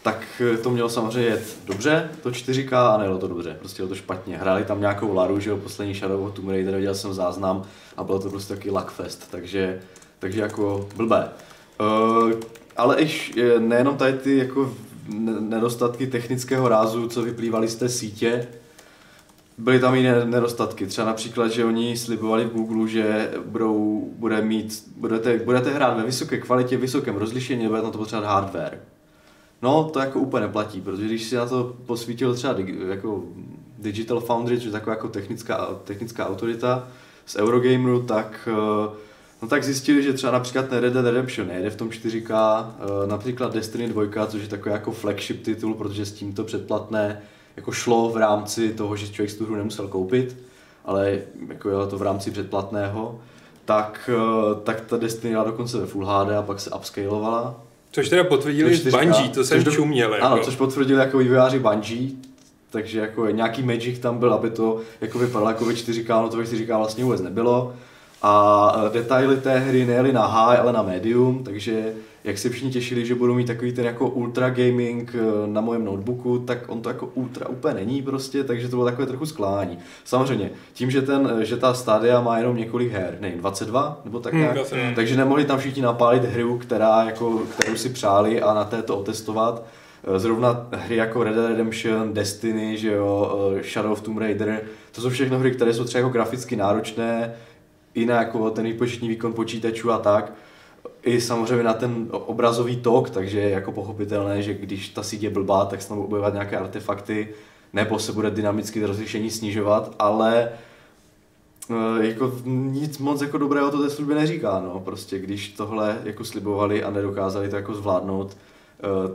tak to mělo samozřejmě jet dobře, to 4K, a nejelo to dobře, prostě bylo to špatně. Hráli tam nějakou Laru, že jo, poslední Shadow of Tomb Raider, viděl jsem záznam a bylo to prostě taky luckfest, takže, takže jako blbé. Uh, ale iž nejenom tady ty jako ne- nedostatky technického rázu, co vyplývaly z té sítě, byly tam i ne- nedostatky. Třeba například, že oni slibovali v Google, že budou, bude mít, budete, budete hrát ve vysoké kvalitě, vysokém rozlišení, bude na to potřebovat hardware. No, to jako úplně neplatí, protože když si na to posvítil třeba jako Digital Foundry, což je taková jako technická, technická autorita z Eurogameru, tak, eh, no tak zjistili, že třeba například Red Dead Redemption nejde v tom 4K, eh, například Destiny 2, což je takový jako flagship titul, protože s tímto předplatné jako šlo v rámci toho, že člověk si tu hru nemusel koupit, ale jako jelo to v rámci předplatného, tak, eh, tak ta Destiny jela dokonce ve Full HD a pak se upscalovala Což teda potvrdili z 4K, Bungie, to jsem což čuměl. Jako. Ano, což potvrdili jako vývojáři Bungie, takže jako nějaký magic tam byl, aby to jako vypadalo jako ve 4K, no to ve 4K vlastně vůbec nebylo. A eh, detaily té hry nejeli na high, ale na medium, takže jak se všichni těšili, že budou mít takový ten jako ultra gaming eh, na mojem notebooku, tak on to jako ultra úplně není prostě, takže to bylo takové trochu sklání. Samozřejmě, tím, že, ten, že ta Stadia má jenom několik her, ne, 22 nebo tak Hmm, nějak, 22. takže nemohli tam všichni napálit hru, která jako, kterou si přáli a na této otestovat. Eh, Zrovna hry jako Red Dead Redemption, Destiny, že jo, eh, Shadow of Tomb Raider, to jsou všechno hry, které jsou třeba jako graficky náročné, i na jako ten výpočetní výkon počítačů a tak. I samozřejmě na ten obrazový tok, takže je jako pochopitelné, že když ta síť je blbá, tak se tam budou objevovat nějaké artefakty, nebo se bude dynamicky rozlišení snižovat, ale eh, jako nic moc jako dobrého to té službě neříká, no. Prostě když tohle jako slibovali a nedokázali to jako zvládnout,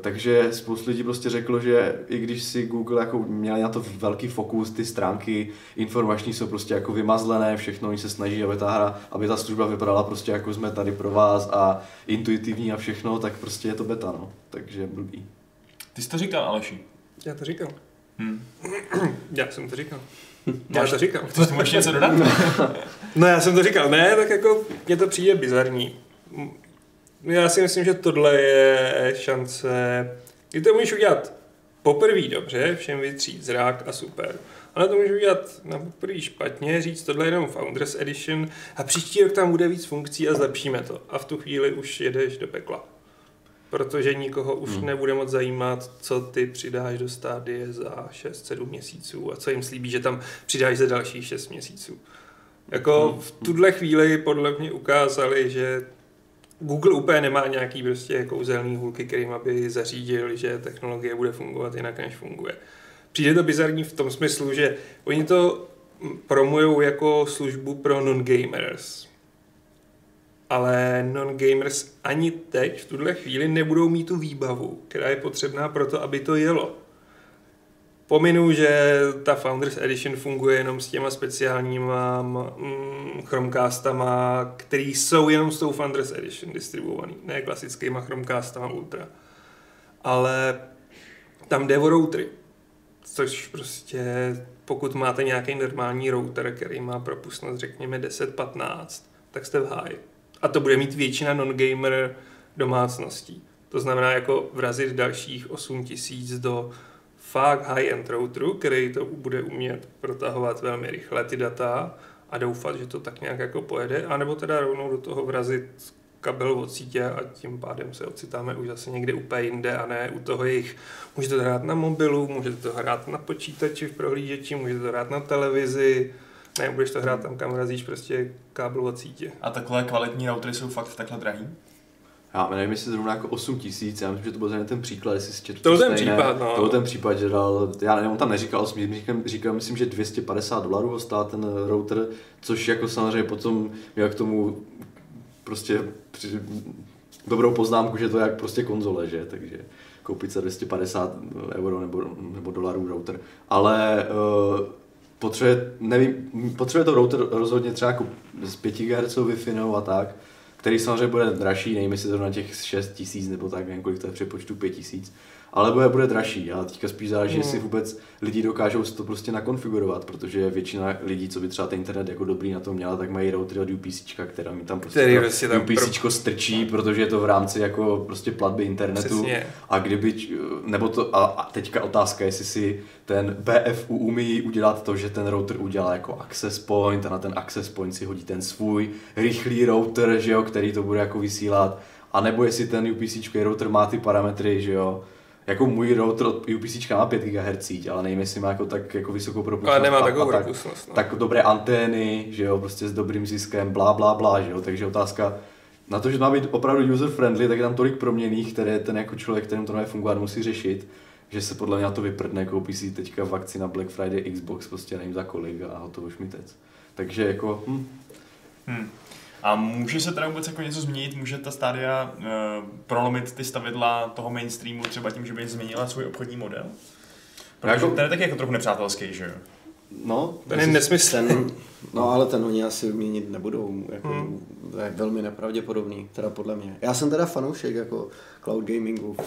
takže spoustu lidí prostě řeklo, že i když si Google jako měli na to velký fokus, ty stránky informační jsou prostě jako vymazlené, všechno oni se snaží, aby ta hra, aby ta služba vypadala prostě jako jsme tady pro vás a intuitivní a všechno, tak prostě je to beta, no. Takže blbý. Ty jsi to říkal, Aleši. Já to říkal. Hm. Já jsem to říkal. Já Máš- to říkal. Chceš tomu ještě něco dodat? (laughs) No já jsem to říkal, ne, tak jako mně to přijde bizarní. M- Já si myslím, že tohle je šance, kdy to můžeš udělat poprvé dobře, všem vytřít zrák a super. Ale to můžu udělat na poprvé špatně, říct tohle je jenom Founders Edition a příští rok tam bude víc funkcí a zlepšíme to. A v tu chvíli už jedeš do pekla. Protože nikoho už Hmm. hmm. nebude moc zajímat, co ty přidáš do stádie za 6-7 měsíců a co jim slíbí, že tam přidáš za dalších 6 měsíců. Jako v tuhle chvíli podle mě ukázali, že Google úplně nemá nějaký prostě kouzelný hůlky, kterým aby zařídil, že technologie bude fungovat jinak, než funguje. Přijde to bizarní v tom smyslu, že oni to promujou jako službu pro non-gamers. Ale non-gamers ani teď v tuhle chvíli nebudou mít tu výbavu, která je potřebná pro to, aby to jelo. Pominu, že ta Founders Edition funguje jenom s těma speciálníma mm, Chromecastama, který jsou jenom s tou Founders Edition distribuovaný, ne klasickýma Chromecastama Ultra. Ale tam jde o routery, což prostě pokud máte nějaký normální router, který má propustnost řekněme 10-15, tak jste v háji. A to bude mít většina non-gamer domácností. To znamená jako vrazit dalších 8000 do fakt high-end routeru, který to bude umět protahovat velmi rychle ty data a doufat, že to tak nějak jako pojede, anebo teda rovnou do toho vrazit kabel od sítě a tím pádem se ocitáme už zase někde úplně jinde a ne u toho jejich. Můžete to hrát na mobilu, můžete to hrát na počítači v prohlížeči, můžete to hrát na televizi, ne, budeš to hrát tam, kam razíš prostě kábel od sítě. A takhle kvalitní routery jsou fakt takhle drahý? Já nevím, jestli zrovna jako 8 tisíc, já myslím, že to byl ten příklad, jestli si četl To byl ten případ, no. To byl ten případ, že dal, já nevím, on tam neříkal 8, říkal, říkal myslím, že 250 dolarů ho stál ten router, což jako samozřejmě potom měl k tomu prostě při, dobrou poznámku, že to je jak prostě konzole, že, takže koupit za 250 euro nebo, nebo dolarů router. Ale uh, potřebuje, nevím, potřebuje to router rozhodně třeba jako z 5 GHz Wi-Fi a tak, který samozřejmě bude dražší, nevím jestli to na těch 6 tisíc nebo tak, nevím kolik to je v přepočtu 5 tisíc, ale bude, bude draží a teďka spíš záleží, Hmm. jestli vůbec lidi dokážou si to prostě nakonfigurovat, protože většina lidí, co by třeba ten internet jako dobrý na to měla, tak mají routery od UPC, která mi tam prostě Který to prostě tam UPC strčí, protože je to v rámci jako prostě platby internetu. Přesně. A kdyby, nebo to, a, a teďka otázka, jestli si ten BFU umí udělat to, že ten router udělá jako access point a na ten access point si hodí ten svůj rychlý router, že jo, který to bude jako vysílat. A nebo jestli ten UPC router má ty parametry, že jo, jako můj router od UPC má 5 GHz, ale nevím, jestli má jako tak jako vysokou propustnost. Ale nemá a- takovou a tak, propustnost. No. tak dobré antény, že jo, prostě s dobrým ziskem, blá, blá, blá, že jo, takže otázka, na to, že to má být opravdu user friendly, tak je tam tolik proměných, které ten jako člověk, kterým to nemá fungovat, musí řešit, že se podle mě na to vyprdne, koupí si teďka v akci na Black Friday Xbox, prostě nevím za kolik a hotovo šmitec. Takže jako, hm, Hmm. A může se teda vůbec jako něco změnit? Může ta stádia uh, prolomit ty stavidla toho mainstreamu třeba tím, že by změnila svůj obchodní model? Protože Jako- ten je taky jako trochu nepřátelský, že jo? no, Ten je nesmysl. Ten, no ale ten oni asi měnit nebudou, jako, Hmm. to je velmi nepravděpodobný, teda podle mě. Já jsem teda fanoušek jako cloud gamingu.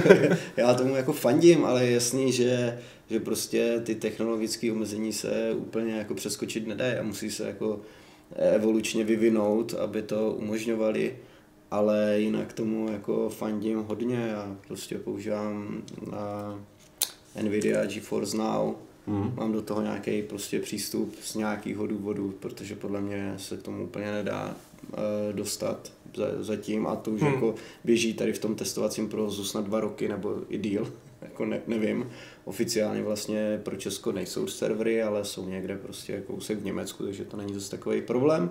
(laughs) Já tomu jako fandím, ale je jasný, že, že prostě ty technologické omezení se úplně jako přeskočit nedají a musí se jako evolučně vyvinout, aby to umožňovali, ale jinak tomu jako fandím hodně a prostě používám na Nvidia GeForce Now, Mhm. mám do toho nějaký prostě přístup z nějakého důvodu, protože podle mě se k tomu úplně nedá eh, dostat za- zatím a to už Hmm. jako běží tady v tom testovacím provozu snad dva roky nebo i díl, jako ne, nevím. Oficiálně vlastně pro Česko nejsou servery, ale jsou někde prostě kousek v Německu, takže to není zase takový problém.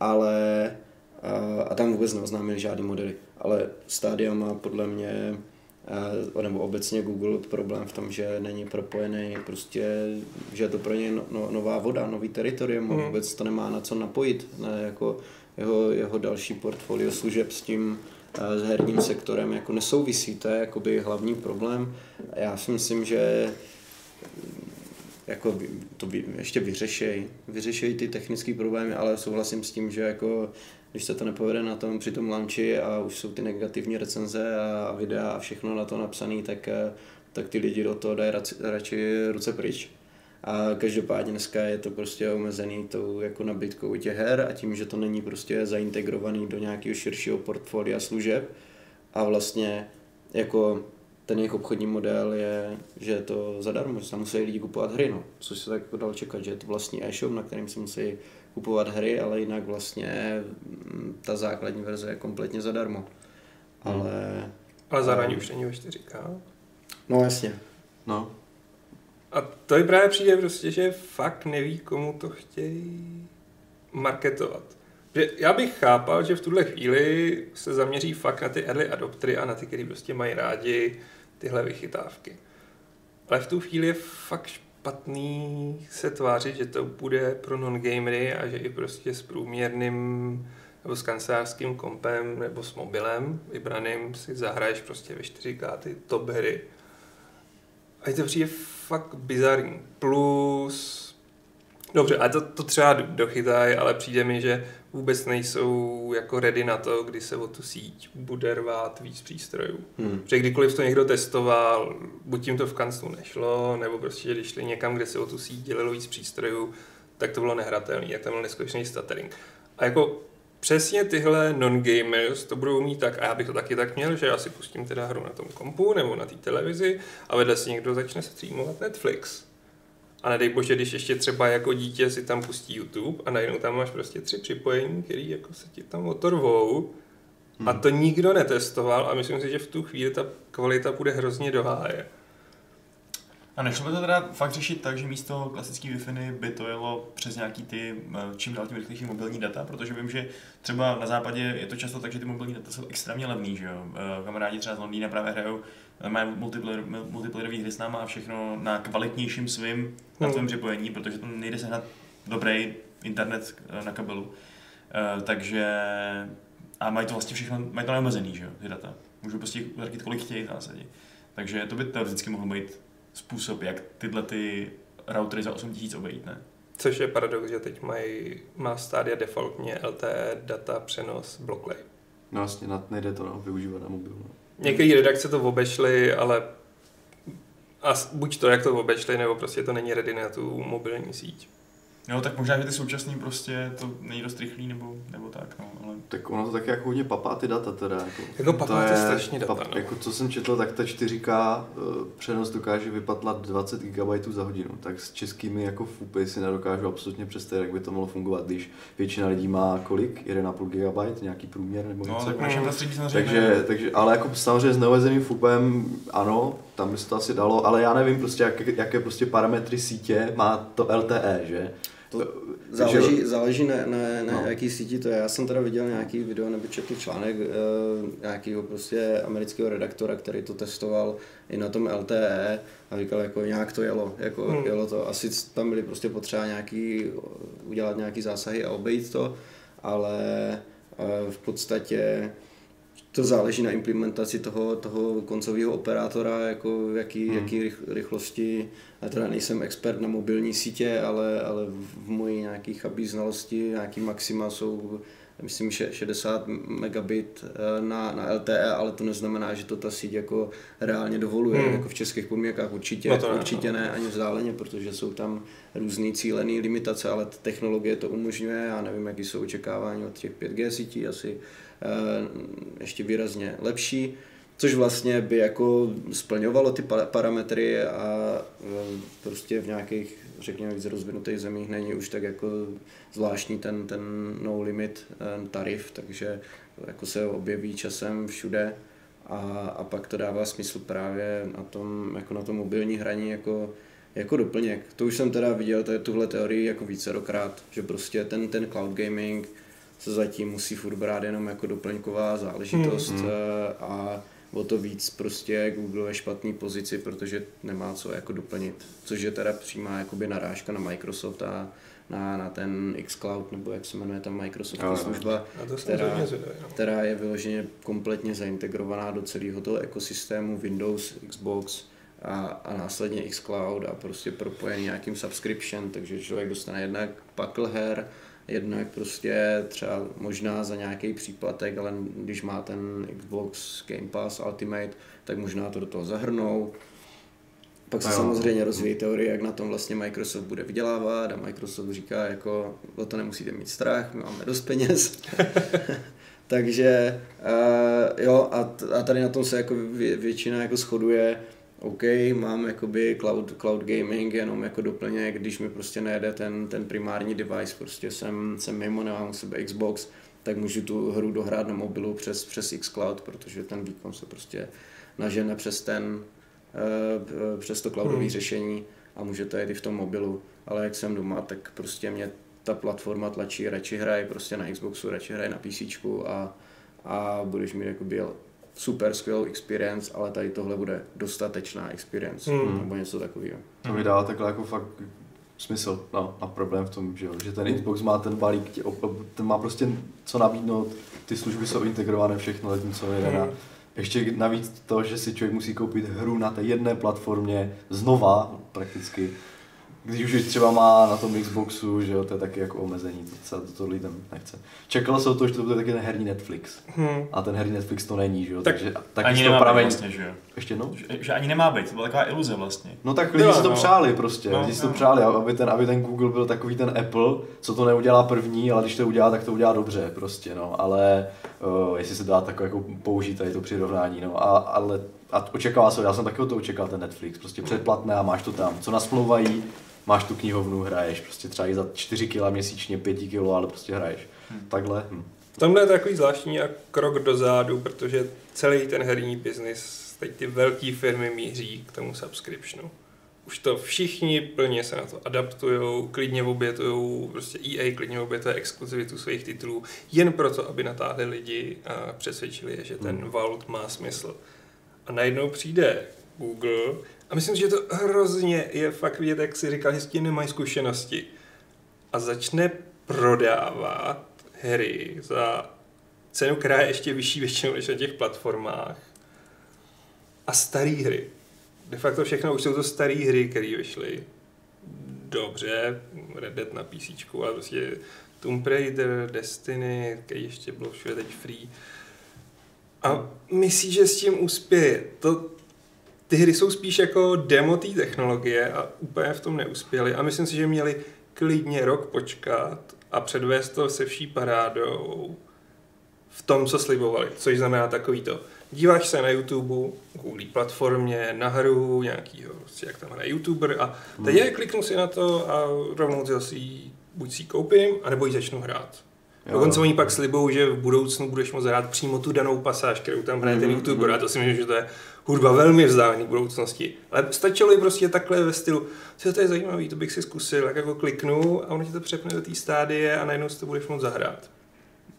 Ale a, a tam vůbec neoznámili žádný modely. Ale Stadia má podle mě nebo obecně Google problém v tom, že není propojený, prostě, že je to pro ně no, no, nová voda, nový teritorium, Mhm. mm. vůbec to nemá na co napojit, ne, jako jeho, jeho další portfolio služeb s tím s herním sektorem jako nesouvisí, to je jakoby hlavní problém. Já si myslím, že jako vy- to vy, ještě vyřešej, vyřešej ty technické problémy, ale souhlasím s tím, že jako když se to nepovede na tom při tom launchi a už jsou ty negativní recenze a videa a všechno na to napsané, tak, eh, tak ty lidi do toho dají radši, radši ruce pryč. A každopádně dneska je to prostě omezený tou jako nabídkou těch her a tím, že to není prostě zaintegrovaný do nějakého širšího portfolia služeb a vlastně jako ten jejich obchodní model je, že je to zadarmo, že se musí lidi kupovat hry, no. což se tak dalo čekat, že je to vlastní e-shop, na kterým si musí kupovat hry, ale jinak vlastně mm, ta základní verze je kompletně zadarmo. Ale, Ale zároveň už není ve 4K. no jasně, No, A to mi právě přijde prostě, že fakt neví, komu to chtějí marketovat. Že já bych chápal, že v tuhle chvíli se zaměří fakt na ty early adoptery a na ty, kteří prostě mají rádi tyhle vychytávky. Ale v tu chvíli je fakt špatný se tvářit, že to bude pro non-gamery a že i prostě s průměrným nebo s kancelářským kompem nebo s mobilem vybraným si zahraješ prostě ve 4K ty top hry. A je to přijde fakt bizarní. Plus, dobře, a to, to třeba dochytají, ale přijde mi, že vůbec nejsou jako ready na to, kdy se o tu síť bude rvát víc přístrojů. hmm. Protože kdykoliv to někdo testoval, buď jim to v kanclu nešlo, nebo prostě, že když šli někam, kde se o tu síť dělilo víc přístrojů, tak to bylo nehratelné, jak tam byl neskutečný stuttering. A jako přesně tyhle non-gamers to budou mít tak, a já bych to taky tak měl, že já si pustím teda hru na tom kompu nebo na té televizi a vedle si někdo začne streamovat Netflix. A nedej bože, když ještě třeba jako dítě si tam pustí YouTube a najednou tam máš prostě tři připojení, které jako se ti tam otorvou. Hmm. A to nikdo netestoval a myslím si, že v tu chvíli ta kvalita bude hrozně do háje. A nešlo by to teda fakt řešit tak, že místo klasický wi by to jelo přes nějaký ty eh, čím dál tím rychlejší mobilní data, protože vím, že třeba na západě je to často tak, že ty mobilní data jsou extrémně levný, že jo. Eh, Kamarádi třeba z Londýna právě hrajou, eh, mají multiplayer, multiplayerové hry s náma a všechno na kvalitnějším svým na Hmm. tvém připojení, protože tam nejde sehnat dobrý internet na kabelu. Takže a mají to vlastně všechno, mají to neomezený, že jo, ty data. Můžou prostě zařídit kolik chtějí v zásadě. Takže to by teoreticky mohl být způsob, jak tyhle ty routery za 8000 obejít, ne? Což je paradox, že teď mají, má Stadia defaultně LTE data přenos Blockley. no vlastně na- nejde to no, využívat na mobilu. No. Některé redakce to obešly, ale a buď to, jak to obešly, nebo prostě to není ready na tu mobilní síť. Jo, tak možná, že ty současný prostě to není dost rychlý, nebo, nebo tak, no, ale... Tak ono to taky jako hodně papá ty data teda. Jako, Jako papá to strašně data, no. Jako co jsem četl, tak ta 4K eh, přenos dokáže vypatlat 20 GB za hodinu. Tak s českými jako FUPy si nedokážu absolutně představit, jak by to mohlo fungovat, když většina lidí má kolik? 1,5 GB, nějaký průměr nebo No, něco. tak našem prostředí samozřejmě... Takže, takže, ale jako samozřejmě s neomezeným FUPem, ano, tam by se to asi dalo, ale já nevím prostě, jak, jaké prostě parametry sítě má to LTE, že? To Takže- záleží, záleží na, na, na No. jaký síti to je. Já jsem teda viděl nějaký video nebo četl článek e, nějakého prostě amerického redaktora, který to testoval i na tom LTE a říkal, jako nějak to jelo, jako Hmm. jelo to. Asi tam byly prostě potřeba nějaký, udělat nějaký zásahy a obejít to, ale e, v podstatě to záleží na implementaci toho, toho koncového operátora, jako v jaký, hmm. jaký rychlosti. Já teda nejsem expert na mobilní sítě, ale, ale v mojí nějaký chabí znalosti, nějaký maxima jsou myslím, 60 megabit eh, na, na LTE, ale to neznamená, že to ta síť jako reálně dovoluje, hmm. jako v českých podmínkách určitě, no to ne, určitě no. ne, ani vzdáleně, protože jsou tam různé cílené limitace, ale technologie to umožňuje, já nevím, jaký jsou očekávání od těch 5G sítí, asi Eh, ještě lepší, což vlastně by jako splňovalo ty parametry a eh, prostě v nějakých, řekněme, víc rozvinutých zemích není už tak jako zvláštní ten, ten no limit eh, tarif, takže jako se objeví časem všude a, a pak to dává smysl právě na tom, jako na tom mobilní hraní jako, jako doplněk. To už jsem teda viděl tuhle teorii jako vícerokrát, že prostě ten, ten cloud gaming se zatím musí furt brát jenom jako doplňková záležitost hmm. Eh, a o to víc prostě Google ve špatné pozici, protože nemá co jako doplnit. Což je teda přímá jakoby narážka na Microsoft a na, na ten xCloud, nebo jak se jmenuje ta Microsoft no, služba, která, no. která je vyloženě kompletně zaintegrovaná do celého toho ekosystému Windows, Xbox a, a následně xCloud a prostě propojený nějakým subscription, takže člověk dostane jednak pakl her, Jednak prostě třeba možná za nějaký příplatek, ale když má ten Xbox Game Pass Ultimate, tak možná to do toho zahrnou. Pak se jo. samozřejmě rozvíjí teorie, jak na tom vlastně Microsoft bude vydělávat a Microsoft říká, jako o to nemusíte mít strach, my máme dost peněz. (laughs) Takže uh, jo, a, a tady na tom se jako vě, většina jako shoduje, OK, mám jakoby cloud, cloud gaming jenom jako doplněk, když mi prostě nejde ten, ten primární device, prostě jsem, jsem mimo, nemám u sebe Xbox, tak můžu tu hru dohrát na mobilu přes, přes xCloud, protože ten výkon se prostě nažene přes ten, uh, přes to cloudové hmm. řešení a může to jít i v tom mobilu, ale jak jsem doma, tak prostě mě ta platforma tlačí, radši hraj prostě na Xboxu, radši hraj na PC a, a budeš mít jakoby super skvělou experience, ale tady tohle bude dostatečná experience, hmm. nebo něco takového. To mi dá takhle jako fakt smysl, no, a problém v tom, že, že ten Xbox má ten balík, ten má prostě co nabídnout, ty služby jsou integrované všechno, co je hmm. ještě navíc to, že si člověk musí koupit hru na té jedné platformě znova prakticky, když už třeba má na tom Xboxu, že jo, to je taky jako omezení, to se to, to lidem nechce. Čekalo se o to, že to bude taky ten herní Netflix. Hmm. A ten herní Netflix to není, že jo, tak, takže taky ani nemá pravení... vlastně, že jo. Ještě no? Že, že, ani nemá být, to byla taková iluze vlastně. No tak lidi si to no. přáli prostě, no, lidi si to no. přáli, aby ten, aby ten Google byl takový ten Apple, co to neudělá první, ale když to udělá, tak to udělá dobře prostě, no, ale uh, jestli se dá takové jako použít tady to přirovnání, no, a, ale a očekává se, já jsem taky o to očekal ten Netflix, prostě předplatné a máš to tam, co nasmlouvají, máš tu knihovnu, hraješ, prostě třeba i za 4 kg měsíčně, 5 kg, ale prostě hraješ. Hmm. Takhle. Hm. V tomhle je takový zvláštní a krok dozadu, protože celý ten herní biznis, teď ty velké firmy míří k tomu subscriptionu. Už to všichni plně se na to adaptují, klidně obětují, prostě EA klidně obětuje exkluzivitu svých titulů, jen proto, aby natáhli lidi a přesvědčili je, že ten hmm. vault má smysl. A najednou přijde Google a myslím, že to hrozně je fakt vidět, jak si říkal, že s tím nemají zkušenosti. A začne prodávat hry za cenu, která je ještě vyšší většinou než na těch platformách. A staré hry. De facto všechno už jsou to staré hry, které vyšly dobře, Red Dead na PC, ale prostě Tomb Raider, Destiny, který ještě bylo všude teď free. A myslí, že s tím uspěje. To, ty hry jsou spíš jako demo té technologie a úplně v tom neuspěli. A myslím si, že měli klidně rok počkat a předvést to se vší parádou v tom, co slibovali. Což znamená takový to. Díváš se na YouTube, kvůli platformě, na hru, nějakýho, prostě jak tam hraje YouTuber a teď hmm. kliknu si na to a rovnou si buď si ji koupím, anebo ji začnu hrát. Jo. Dokonce oni pak slibou, že v budoucnu budeš moct hrát přímo tu danou pasáž, kterou tam hraje ten mm-hmm. YouTuber a to si myslím, že to je hudba velmi vzdálený budoucnosti. Ale stačilo prostě takhle ve stylu, co to je zajímavé, to bych si zkusil, jak jako kliknu a ono ti to přepne do té stádie a najednou si to budeš moct zahrát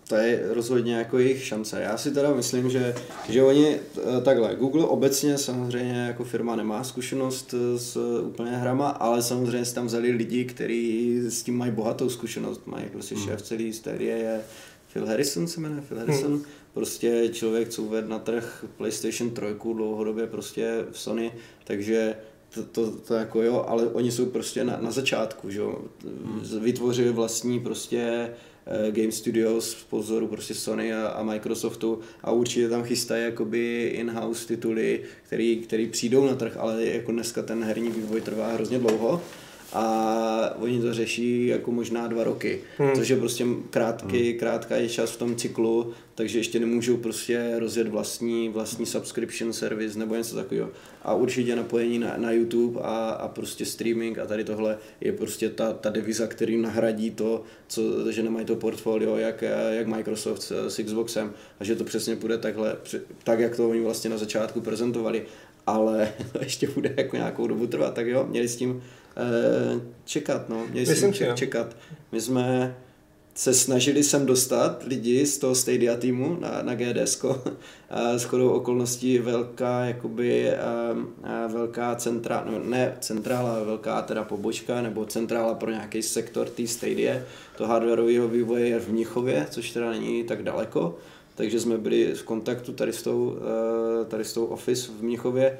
to je rozhodně jako jejich šance. Já si teda myslím, že, že oni eh, takhle, Google obecně samozřejmě jako firma nemá zkušenost eh, s úplně hrama, ale samozřejmě si tam vzali lidi, kteří s tím mají bohatou zkušenost, mají prostě hmm. šéf celý série je Phil Harrison se jmenuje, Phil Harrison, hmm. Prostě člověk, co uvedl na trh PlayStation 3 dlouhodobě prostě v Sony, takže to, to, to jako jo, ale oni jsou prostě na, na začátku, že jo. Vytvořili vlastní prostě eh, Game Studios z pozoru prostě Sony a, a Microsoftu a určitě tam chystají jakoby in-house tituly, který, který přijdou na trh, ale jako dneska ten herní vývoj trvá hrozně dlouho a oni to řeší jako možná dva roky, hmm. což je prostě krátký, hmm. krátká je čas v tom cyklu, takže ještě nemůžou prostě rozjet vlastní, vlastní subscription service nebo něco takového. A určitě napojení na, na YouTube a, a prostě streaming a tady tohle je prostě ta, ta deviza, který nahradí to, co, že nemají to portfolio jak, jak Microsoft s, s Xboxem a že to přesně bude takhle, tak jak to oni vlastně na začátku prezentovali ale (laughs) to ještě bude jako nějakou dobu trvat, tak jo, měli s tím čekat, no. Měli Myslím, ček, čekat. My jsme se snažili sem dostat lidi z toho Stadia týmu na, na GDS. S chodou okolností velká, jakoby, velká centrála, no ne centrála, ale velká teda pobočka, nebo centrála pro nějaký sektor té Stadia, to hardwareového vývoje je v Mnichově, což teda není tak daleko. Takže jsme byli v kontaktu tady s tou, eh, tady s tou office v Mnichově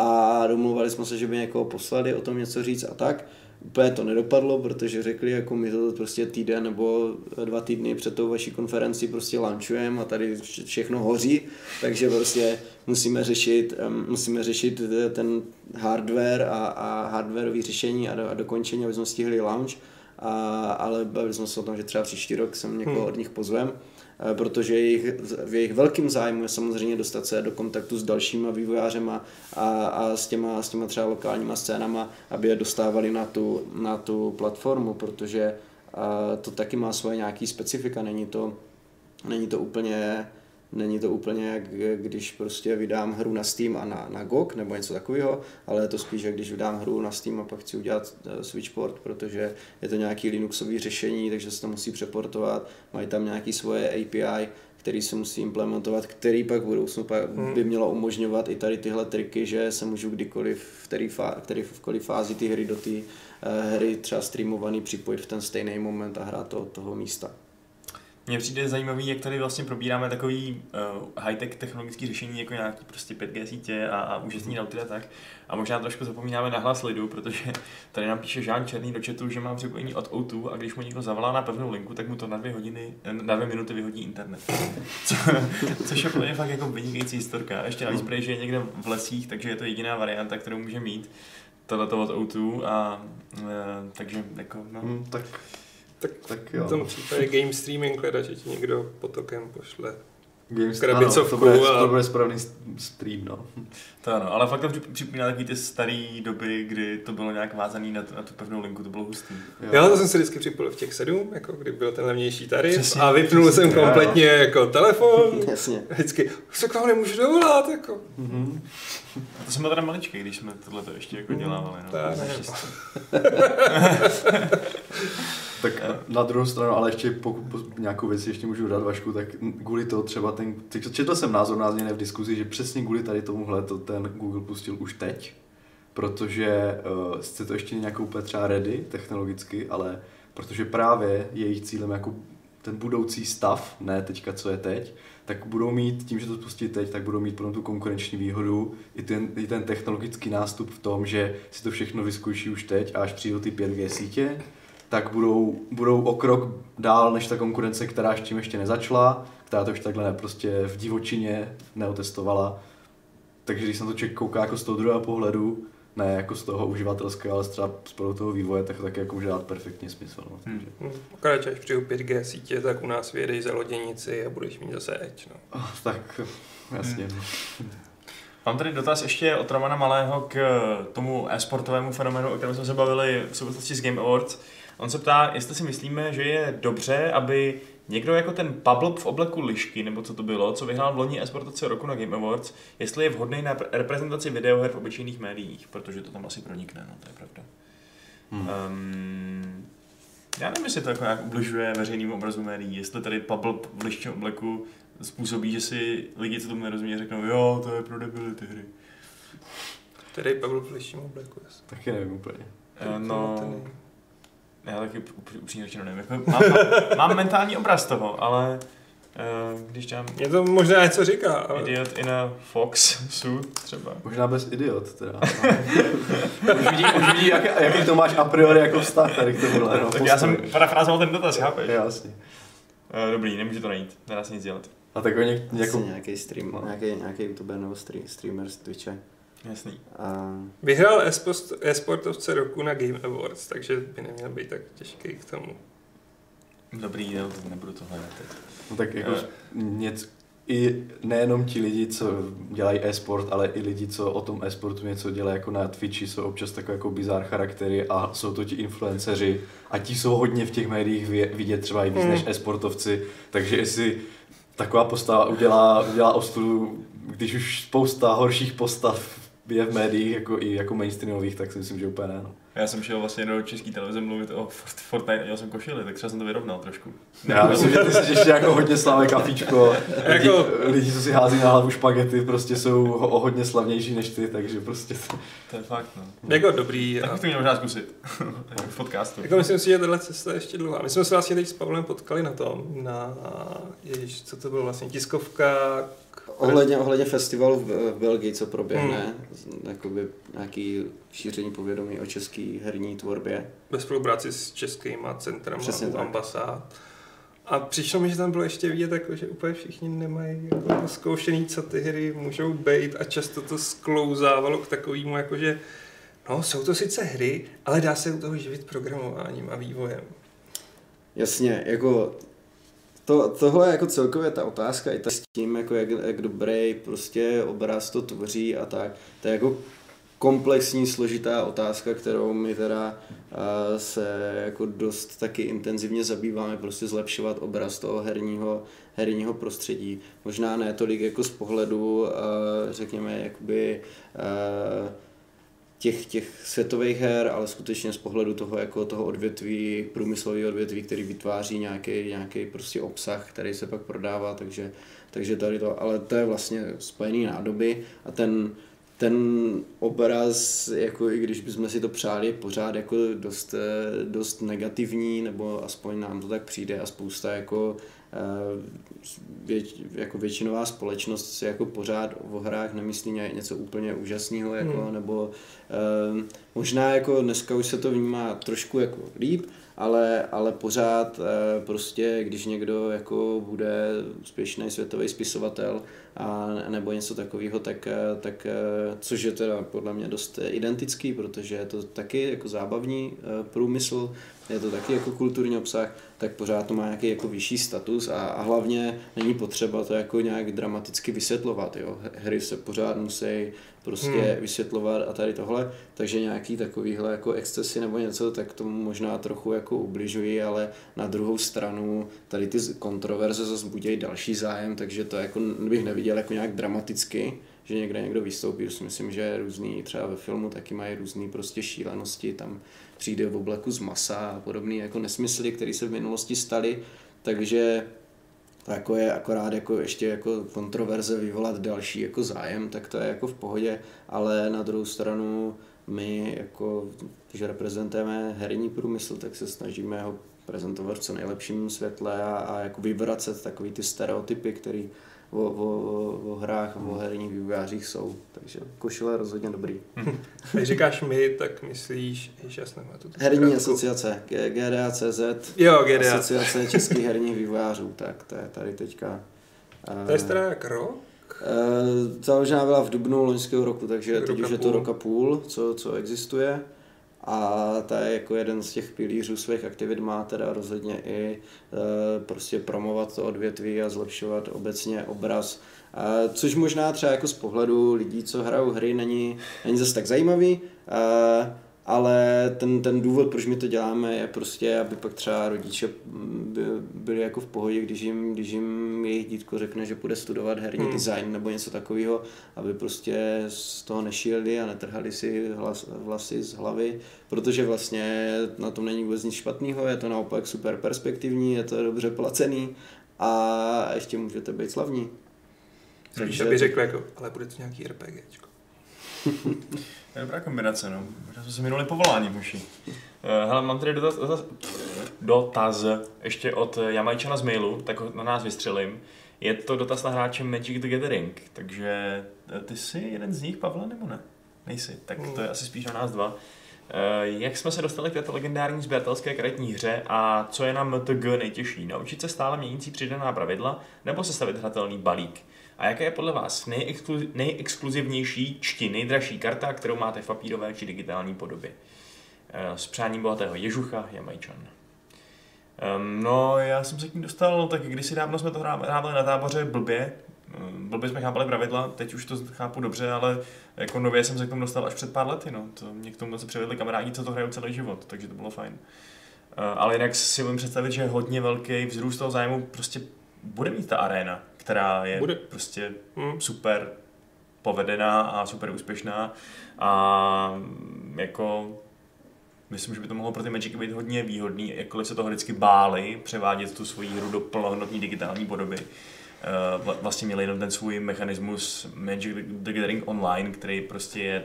a domluvali jsme se, že by někoho poslali o tom něco říct a tak. Úplně to nedopadlo, protože řekli, jako my to prostě týden nebo dva týdny před tou vaší konferenci prostě launchujeme a tady všechno hoří, takže prostě musíme řešit, musíme řešit ten hardware a, a hardwareové řešení a, do, a dokončení, aby jsme stihli launch. A, ale bavili jsme se o tom, že třeba příští rok sem někoho hmm. od nich pozvem Eh, protože jejich, v jejich velkým zájmu je samozřejmě dostat se do kontaktu s dalšíma vývojářema a, a s, těma, s těma třeba lokálníma scénama, aby je dostávali na tu, na tu platformu, protože a, to taky má svoje nějaký specifika, není to, není to úplně Není to úplně jak když prostě vydám hru na Steam a na, na GOG nebo něco takového, ale je to spíš, jak když vydám hru na Steam a pak chci udělat eh, Switchport, protože je to nějaký Linuxový řešení, takže se to musí přeportovat, mají tam nějaké svoje API, který se musí implementovat, který pak v budoucnu hmm. by mělo umožňovat i tady tyhle triky, že se můžu kdykoliv, v který, fá, který v který fázi ty hry do té uh, hry třeba streamovaný připojit v ten stejný moment a hrát to od toho místa. Mně přijde zajímavý, jak tady vlastně probíráme takový uh, high-tech technologický řešení, jako nějaký prostě 5G sítě a, a úžasný router a tak. A možná trošku zapomínáme na hlas lidu, protože tady nám píše Žán Černý do chatu, že má připojení od O2 a když mu někdo zavolá na pevnou linku, tak mu to na dvě hodiny, na dvě minuty vyhodí internet. (laughs) Co, což je plně fakt jako vynikající historka. Ještě navíc prej, že je někde v lesích, takže je to jediná varianta, kterou může mít tohleto od O2 a uh, takže jako no. Hmm, tak tak, tak jo. v tom případě game streaming hledat, že ti někdo potokem pošle Game krabicovku. Ano, to, bude, a... to bude správný stream, no. To ano, ale fakt to připomíná takový ty staré doby, kdy to bylo nějak vázaný na, tu, na tu pevnou linku, to bylo hustý. Jo. Já to jsem si vždycky připojil v těch sedm, jako kdy byl ten levnější tarif přesně, a vypnul přesně, jsem kompletně jo. jako telefon. (laughs) Jasně. Vždycky, se k vám nemůžu dovolat, jako. Mm-hmm. A to jsme teda maličký, když jsme tohle ještě jako mhm. dělávali. No, tak, (laughs) Tak na druhou stranu, ale ještě pokud nějakou věc ještě můžu dát Vašku, tak kvůli to třeba ten, četl jsem názor na v diskuzi, že přesně kvůli tady tomuhle to ten Google pustil už teď, protože uh, sice to ještě nějakou úplně třeba ready technologicky, ale protože právě jejich cílem jako ten budoucí stav, ne teďka, co je teď, tak budou mít, tím, že to spustí teď, tak budou mít potom tu konkurenční výhodu, i ten, i ten technologický nástup v tom, že si to všechno vyzkouší už teď a až přijdou ty 5G sítě, tak budou, budou o krok dál než ta konkurence, která s tím ještě nezačala, která to už takhle ne, prostě v divočině neotestovala. Takže když jsem to člověk kouká jako z toho druhého pohledu, ne jako z toho uživatelského, ale třeba z toho vývoje, tak taky jako může dát perfektně smysl. No. Hmm. Akorát, až přijdu 5G sítě, tak u nás vyjedeš za loděnici a budeš mít zase Edge. No. Oh, tak, jasně. Hmm. Mám tady dotaz ještě od Romana Malého k tomu e-sportovému fenoménu, o kterém jsme se bavili v souvislosti s Game Awards. On se ptá, jestli si myslíme, že je dobře, aby někdo jako ten Pablo v obleku lišky, nebo co to bylo, co vyhrál v loni esportaci roku na Game Awards, jestli je vhodný na reprezentaci videoher v obyčejných médiích, protože to tam asi pronikne, no to je pravda. Hmm. Um, já nevím, jestli to jako nějak ubližuje veřejným obrazu médií, jestli tady Pablo v liščím obleku způsobí, že si lidi, co tomu nerozumí, řeknou, jo, to je pro debily ty hry. Který Pablo v liščím obleku? Taky nevím úplně. Uh, no, já taky upřímně řečeno nevím. Jako mám, mám, mentální obraz toho, ale Uh, když dám Mě to možná něco říká, ale... Idiot in a Fox suit třeba. Možná bez idiot teda. (laughs) už vidí, už vidí jak, jaký to máš a priori jako vztah tady k tomuhle. No, tak já jsem parafrázoval ten dotaz, chápeš? Jasně. Uh, dobrý, nemůže to najít, nedá se nic dělat. A tak oni Jako... jako... nějaký stream, No. nějaký, nějaký youtuber nebo stream, streamer z Twitche. Jasný. A Vyhrál e-sport- e-sportovce roku na Game Awards, takže by neměl být tak těžký k tomu. Dobrý, jo, to nebudu to hledat teď. No tak jako Eh. něco, i nejenom ti lidi, co dělají e-sport, ale i lidi, co o tom e-sportu něco dělají jako na Twitchi, jsou občas takové jako bizár charaktery a jsou to ti influenceři a ti jsou hodně v těch médiích vidět třeba i víc Hmm. než e-sportovci, takže jestli taková postava udělá, udělá ostudu, když už spousta horších postav je v médiích jako i jako mainstreamových, tak si myslím, že úplně ne. No. Já jsem šel vlastně do české televize mluvit o Fort- Fortnite a dělal jsem košili, tak třeba jsem to vyrovnal trošku. Já myslím, že ty jsi ještě jako hodně slavné kafíčko. (laughs) Lidi, Jako- lidi, co si hází na hlavu špagety, prostě jsou o hodně slavnější než ty, takže prostě to... To je fakt, no. Jako dobrý. Tak to měl možná zkusit. (laughs) v podcastu. Jako myslím si, že tahle cesta je ještě dlouhá. My jsme se vlastně teď s Pavlem potkali na tom, na, ježiš, co to bylo vlastně, tiskovka. Ohledně, ohledně festivalu v, v Belgii, co proběhne, jakoby nějaký šíření povědomí o české herní tvorbě. ve spolupráci s českýma centrem a ambasád. A přišlo mi, že tam bylo ještě vidět, jako, že úplně všichni nemají jako zkoušený, co ty hry můžou být a často to sklouzávalo k takovému, jako že no, jsou to sice hry, ale dá se u toho živit programováním a vývojem. Jasně, jako to, tohle je jako celkově ta otázka i tak s tím, jako jak, jak dobrý prostě obraz to tvoří a tak. To je jako komplexní, složitá otázka, kterou my teda se jako dost taky intenzivně zabýváme, prostě zlepšovat obraz toho herního, herního prostředí. Možná ne tolik jako z pohledu, řekněme, jakoby těch, těch světových her, ale skutečně z pohledu toho, jako toho odvětví, průmyslového odvětví, který vytváří nějaký, nějaký prostě obsah, který se pak prodává, takže, takže tady to, ale to je vlastně spojený nádoby a ten, ten obraz, jako i když bychom si to přáli, pořád jako dost, eh, dost negativní, nebo aspoň nám to tak přijde a spousta jako eh, věč, jako většinová společnost si jako pořád o hrách nemyslí ně- něco úplně úžasného, jako, Hmm. hmm. nebo eh, možná jako dneska už se to vnímá trošku jako líp, ale, ale pořád eh, prostě, když někdo jako bude úspěšný světový spisovatel a, nebo něco takového, tak, eh, tak eh, což je teda podle mě dost identický, protože je to taky jako zábavní průmysl, je to taky jako kulturní obsah, tak pořád to má nějaký jako vyšší status a, a hlavně není potřeba to jako nějak dramaticky vysvětlovat, jo. Hry se pořád musí prostě Hmm. vysvětlovat a tady tohle, takže nějaký takovýhle jako excesy nebo něco, tak tomu možná trochu jako ubližují, ale na druhou stranu tady ty kontroverze zase budí další zájem, takže to jako bych neviděl jako nějak dramaticky, že někde někdo vystoupí, už si myslím, že různý, třeba ve filmu taky mají různý prostě šílenosti, tam přijde v obleku z masa a podobné jako nesmysly, které se v minulosti staly, takže to jako je akorát jako ještě jako kontroverze vyvolat další jako zájem, tak to je jako v pohodě, ale na druhou stranu my jako, když reprezentujeme herní průmysl, tak se snažíme ho prezentovat v co nejlepším světle a, a jako vyvracet takový ty stereotypy, které o, o, o, o hrách a o herních vývojářích jsou. Takže košile je rozhodně dobrý. Když říkáš my, tak myslíš, že já jsem tu Herní zkrátku. asociace, GDA.cz, Jo, GDA. asociace českých herních vývojářů, tak to je tady teďka. To je eh, stará jak rok? Eh, Založená byla v dubnu loňského roku, takže Rok teď už je to půl. rok a půl, co, co existuje. A ta je jako jeden z těch pilířů svých aktivit má teda rozhodně i e, prostě promovat to odvětví a zlepšovat obecně obraz. E, což možná třeba jako z pohledu lidí, co hrajou hry, není, není zase tak zajímavý, e, ale ten, ten důvod, proč my to děláme, je prostě, aby pak třeba rodiče by, byli jako v pohodě, když jim, když jim jejich dítko řekne, že půjde studovat herní Hmm. design nebo něco takového, aby prostě z toho nešíleli a netrhali si hlas, vlasy z hlavy, protože vlastně na tom není vůbec nic špatného, je to naopak super perspektivní, je to dobře placený a ještě můžete být slavní. Takže by řekl jako, ale bude to nějaký RPGčko. To je dobrá kombinace, no. Možná jsme se minuli povolání, muši. Uh, hele, mám tady dotaz, dotaz, dotaz ještě od Jamajčana z mailu, tak ho na nás vystřelím. Je to dotaz na hráče Magic the Gathering, takže eh, ty jsi jeden z nich, Pavle, nebo ne? Nejsi, tak to je asi spíš na nás dva. Eh, Jak jsme se dostali k této legendární sběratelské karetní hře a co je na MTG nejtěžší? Naučit se stále měnící přidaná pravidla nebo sestavit hratelný balík? A jaká je podle vás nejexklu- nejexkluzivnější či nejdražší karta, kterou máte v papírové či digitální podobě? Eh, S přáním bohatého Ježucha, Jamajčan. No, já jsem se k ní dostal, tak kdysi dávno jsme to hrá- hrávali na táboře blbě, blbě jsme chápali pravidla, teď už to chápu dobře, ale jako nově jsem se k tomu dostal až před pár lety, no. To mě k tomu se přivedli kamarádi, co to hrajou celý život, takže to bylo fajn. Uh, ale jinak si umím představit, že hodně velký vzrůst toho zájmu prostě bude mít ta arena, která je Bude. prostě Hm. super povedená a super úspěšná a mm, jako myslím, že by to mohlo pro ty Magicy být hodně výhodný, jakkoliv se toho vždycky báli převádět tu svoji hru do plnohodnotné digitální podoby. Eh, vla- Vlastně měli jenom ten svůj mechanismus Magic the Gathering Online, který prostě je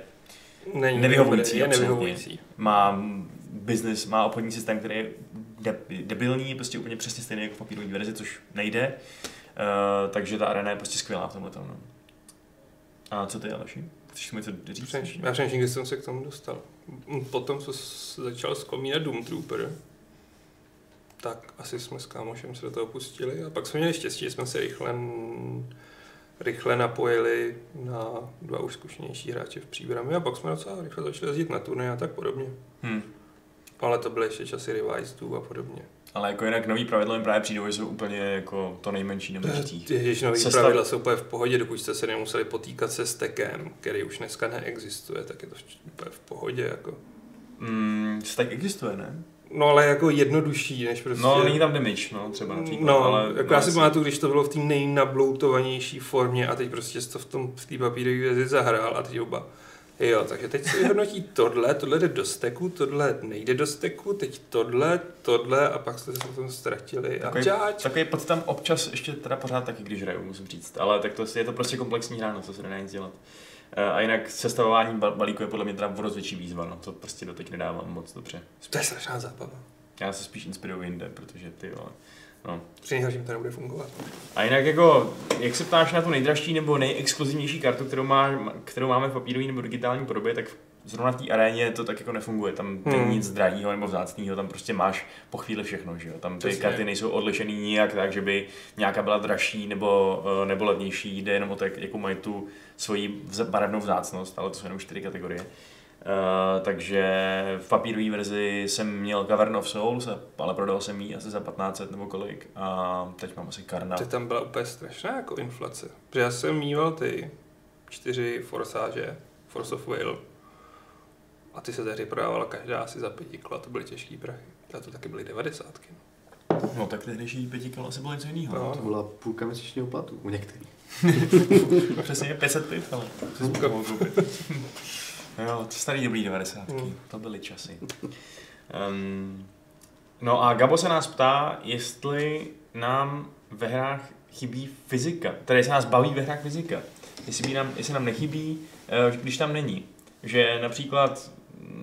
Není Nevyhovující, je nevyhovující. má business, má obchodní systém, který je de- debilní, prostě úplně přesně stejný jako v papírové verzi, což nejde. Uh, takže ta arena je prostě skvělá v tomhle tom. No. A co ty, Aleši? Chceš mi něco říct? Přemýšlím, já přemýšlím, kdy jsem se k tomu dostal. Mm, Potom, co začal vzpomínat Doom Trooper, tak asi jsme s kámošem se do toho pustili a pak jsme měli štěstí, že jsme se rychle, rychle napojili na dva už zkušenější hráče v příbrami a pak jsme docela rychle začali jezdit na turné a tak podobně. Hm. Ale to byly ještě časy Revisedů a podobně. Ale jako jinak nový pravidla mi právě přijdou, že jsou úplně jako to nejmenší nebo říct. Ježiš, nový Sestav- pravidla jsou úplně v pohodě, dokud jste se nemuseli potýkat se stekem, který už dneska neexistuje, tak je to úplně v pohodě. Jako. Mm, tak existuje, ne? No ale jako jednodušší, než prostě... No, není tam damage, no, třeba například. No, ale jako já si pamatuju, když to bylo v té nejnabloutovanější formě a teď prostě to v tom v té papírové vězi zahrál a teď oba. Jo, takže teď se vyhodnotí tohle, tohle jde do steku, tohle nejde do steku, teď tohle, tohle a pak jste se v tom ztratili. A Takový, čáč. takový pocit tam občas ještě teda pořád taky, když hraju, musím říct. Ale tak to je to prostě komplexní hra, no, co se nedá nic dělat. Eh, A jinak sestavování ba- balíku je podle mě teda o větší výzva, no. to prostě doteď nedávám moc dobře. To je strašná zábava. Já se spíš inspiruju jinde, protože ty vole. No. Při nejhorším to nebude fungovat. A jinak jako, jak se ptáš na tu nejdražší nebo nejexkluzivnější kartu, kterou, má, kterou máme v papírové nebo digitální podobě, tak zrovna v té aréně to tak jako nefunguje. Tam není Hmm. nic drahého nebo vzácného, tam prostě máš po chvíli všechno, že jo. Tam ty Přesně. karty nejsou odlišený nijak tak, že by nějaká byla dražší nebo, eh, nebo levnější, jde jenom o to, jak- jakou mají tu svoji barevnou vzácnost, ale to jsou jenom čtyři kategorie. Uh, takže v papírové verzi jsem měl Cavern of Souls, ale prodal jsem ji asi za 1500 nebo kolik a teď mám asi Karna. To tam byla úplně strašná jako inflace. Protože já jsem mýval ty čtyři forsáže, Force of Will. A ty se tehdy prodávala každá asi za pěti kilo, to byly těžký prachy. A to taky byly devadesátky. No tak tehdejší pěti kilo asi bylo něco jiného. No. To byla půlka měsíčního platu u některých. (laughs) Přesně 500 piv, ale to Půlka. koupit. Jo, to starý dobrý 90. Hmm. To byly časy. Um, no a Gabo se nás ptá, jestli nám ve hrách chybí fyzika. Tedy se nás baví ve hrách fyzika. Jestli, by nám, jestli nám nechybí, eh, když tam není. Že například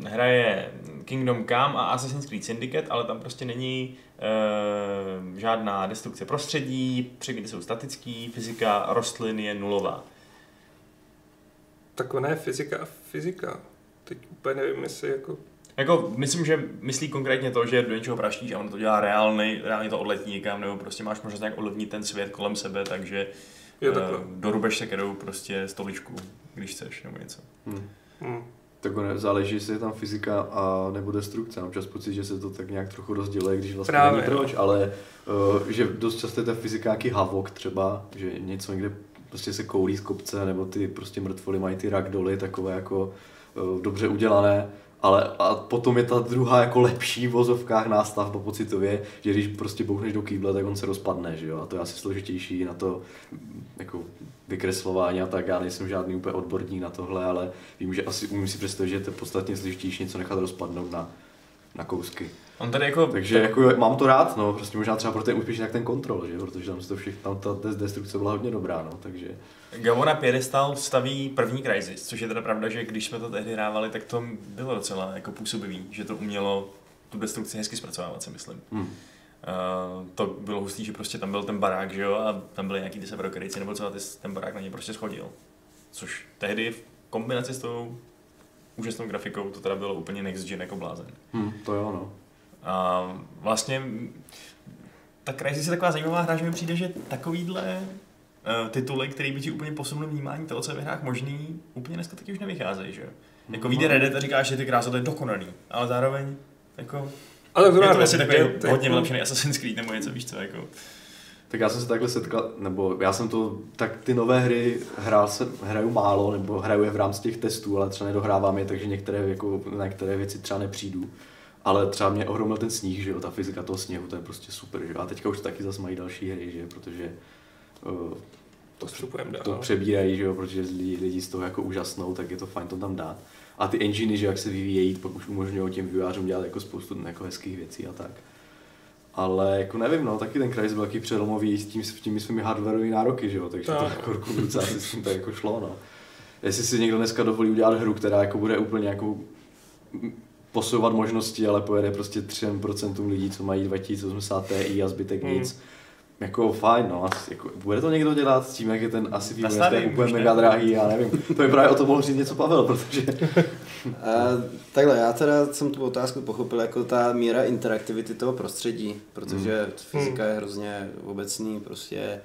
hraje Kingdom Come a Assassin's Creed Syndicate, ale tam prostě není e, žádná destrukce prostředí, předměty jsou statický, fyzika rostlin je nulová. Tak ona je fyzika a fyzika. Teď úplně nevím, jestli jako... Jako, myslím, že myslí konkrétně to, že do něčeho praštíš a ono to dělá reálný, reálně to odletí někam, nebo prostě máš možnost nějak ovlivnit ten svět kolem sebe, takže Jo, takhle. dorubeš se kterou prostě stoličku, když chceš, nebo něco. Hmm. Hm. Tak ono záleží, jestli je tam fyzika a nebo destrukce. Mám čas pocit, že se to tak nějak trochu rozděluje, když vlastně Právě, není no. proč, ale uh, že dost často je ta fyzika nějaký havok třeba, že něco někde prostě se koulí z kopce, nebo ty prostě mrtvoly mají ty ragdoly, takové jako uh, dobře udělané, ale a potom je ta druhá jako lepší v vozovkách nástavba pocitově, že když prostě bouchneš do kýble, tak on se rozpadne, že jo, a to je asi složitější na to mm, jako vykreslování a tak, já nejsem žádný úplně odborník na tohle, ale vím, že asi umím si představit, že je podstatně složitější něco nechat rozpadnout na, na kousky. On tady jako... Takže jako mám to rád, no, prostě možná třeba pro ten úspěšný jak ten kontrol, že, protože tam se to všechno, tam ta destrukce byla hodně dobrá, no, takže. Gavo na piedestal staví první Crysis, což je teda pravda, že když jsme to tehdy hrávali, tak to bylo docela jako působivý, že to umělo tu destrukci hezky zpracovávat, si myslím. Hmm. Uh, to bylo hustý, že prostě tam byl ten barák, že jo, a tam byly nějaký ty severokryjci, nebo co, a ty, ten barák na ně prostě schodil. Což tehdy v kombinaci s tou úžasnou grafikou to teda bylo úplně next gen jako blázen. Hmm, to jo, no. A vlastně ta Crysis je taková zajímavá hra, že mi přijde, že takovýhle uh, tituly, který by ti úplně posunul vnímání toho, co je ve hrách možný, úplně dneska taky už nevycházejí, že? Jako vyjde Reddit a říkáš, že ty krása, to je dokonalý, ale zároveň jako Ale to je to asi takový to je hodně jako- vylepšený Assassin's Creed nebo něco, víš co, jako. Tak já jsem se takhle setkal, nebo já jsem to, tak ty nové hry hrál jsem, hraju málo, nebo hraju je v rámci těch testů, ale třeba nedohrávám je, takže některé, jako, na některé věci třeba nepřijdu. Ale třeba mě ohromil ten sníh, že jo, ta fyzika toho sněhu, to je prostě super, že jo. A teďka už taky zase mají další hry, že jo, protože uh, To dál. to přebírají, že jo, protože lidi, lidi z toho jako úžasnou, tak je to fajn to tam dát. A ty enginy, že jak se vyvíjejí, pak už umožňují těm vývojářům dělat jako spoustu jako hezkých věcí a tak. Ale jako nevím, no, taky ten Crysis byl taky přelomový s tím, s těmi svými hardwareovými nároky, že jo, takže to Tak. jako ruku v ruce asi s tím tak jako šlo, no. Jestli si někdo dneska dovolí udělat hru, která jako bude úplně jako posouvat možnosti, ale pojede prostě 3% lidí, co mají 2080 Ti a zbytek Hmm. nic, jako fajn, no, asi, jako, bude to někdo dělat s tím, jak je ten asi vývoj tak úplně mega drahý, já nevím. To by právě o tom mohl říct něco Pavel, protože A, (laughs) takhle, já teda jsem tu otázku pochopil jako ta míra interaktivity toho prostředí, protože fyzika je hrozně obecný, prostě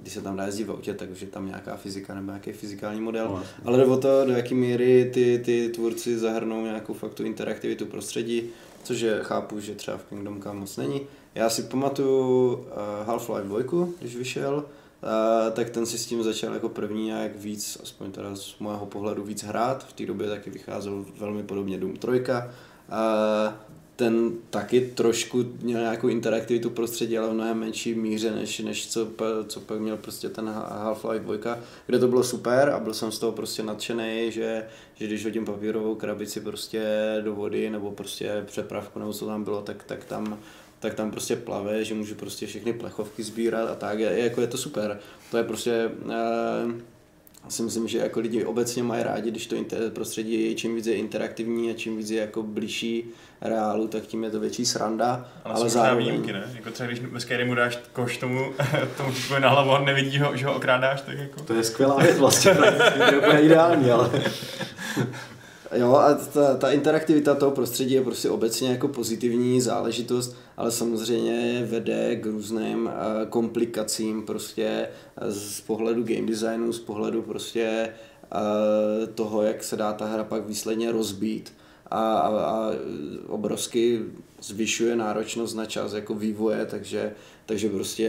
když se tam dá jezdit v autě, tak už je tam nějaká fyzika nebo nějaký fyzikální model. No. Ale jde o to, do jaké míry ty, ty tvůrci zahrnou nějakou fakt tu interaktivitu prostředí, což je, chápu, že třeba v Kingdom Come moc není. Já si pamatuju uh, Half-Life 2, když vyšel, uh, tak ten si s tím začal jako první nějak víc, aspoň teda z mého pohledu víc hrát. V té době taky vycházel velmi podobně Doom 3. Uh, ten taky trošku měl nějakou interaktivitu prostředí, ale v mnohem menší míře, než, než co, co pak měl prostě ten Half-Life 2, kde to bylo super a byl jsem z toho prostě nadšený, že, že když hodím papírovou krabici prostě do vody nebo prostě přepravku nebo co tam bylo, tak, tak tam tak tam prostě plave, že můžu prostě všechny plechovky sbírat a tak, je, jako je to super. To je prostě, eh, si myslím, že jako lidi obecně mají rádi, když to inter- prostředí čím víc je interaktivní a čím víc je jako blížší reálu, tak tím je to větší sranda, Ale, ale, zároveň... výjimky, ne? Jako třeba když ve Skyrimu dáš koš tomu, (laughs) tomu na hlavu a on nevidí ho, že ho okrádáš, tak jako... to je skvělá věc vlastně, (laughs) to je úplně ideální, ale (laughs) Jo, a ta, ta interaktivita toho prostředí je prostě obecně jako pozitivní záležitost, ale samozřejmě vede k různým eh, komplikacím prostě eh, z pohledu game designu, z pohledu prostě eh, toho, jak se dá ta hra pak výsledně rozbít. A, a, a obrovsky zvyšuje náročnost na čas jako vývoje, takže, takže prostě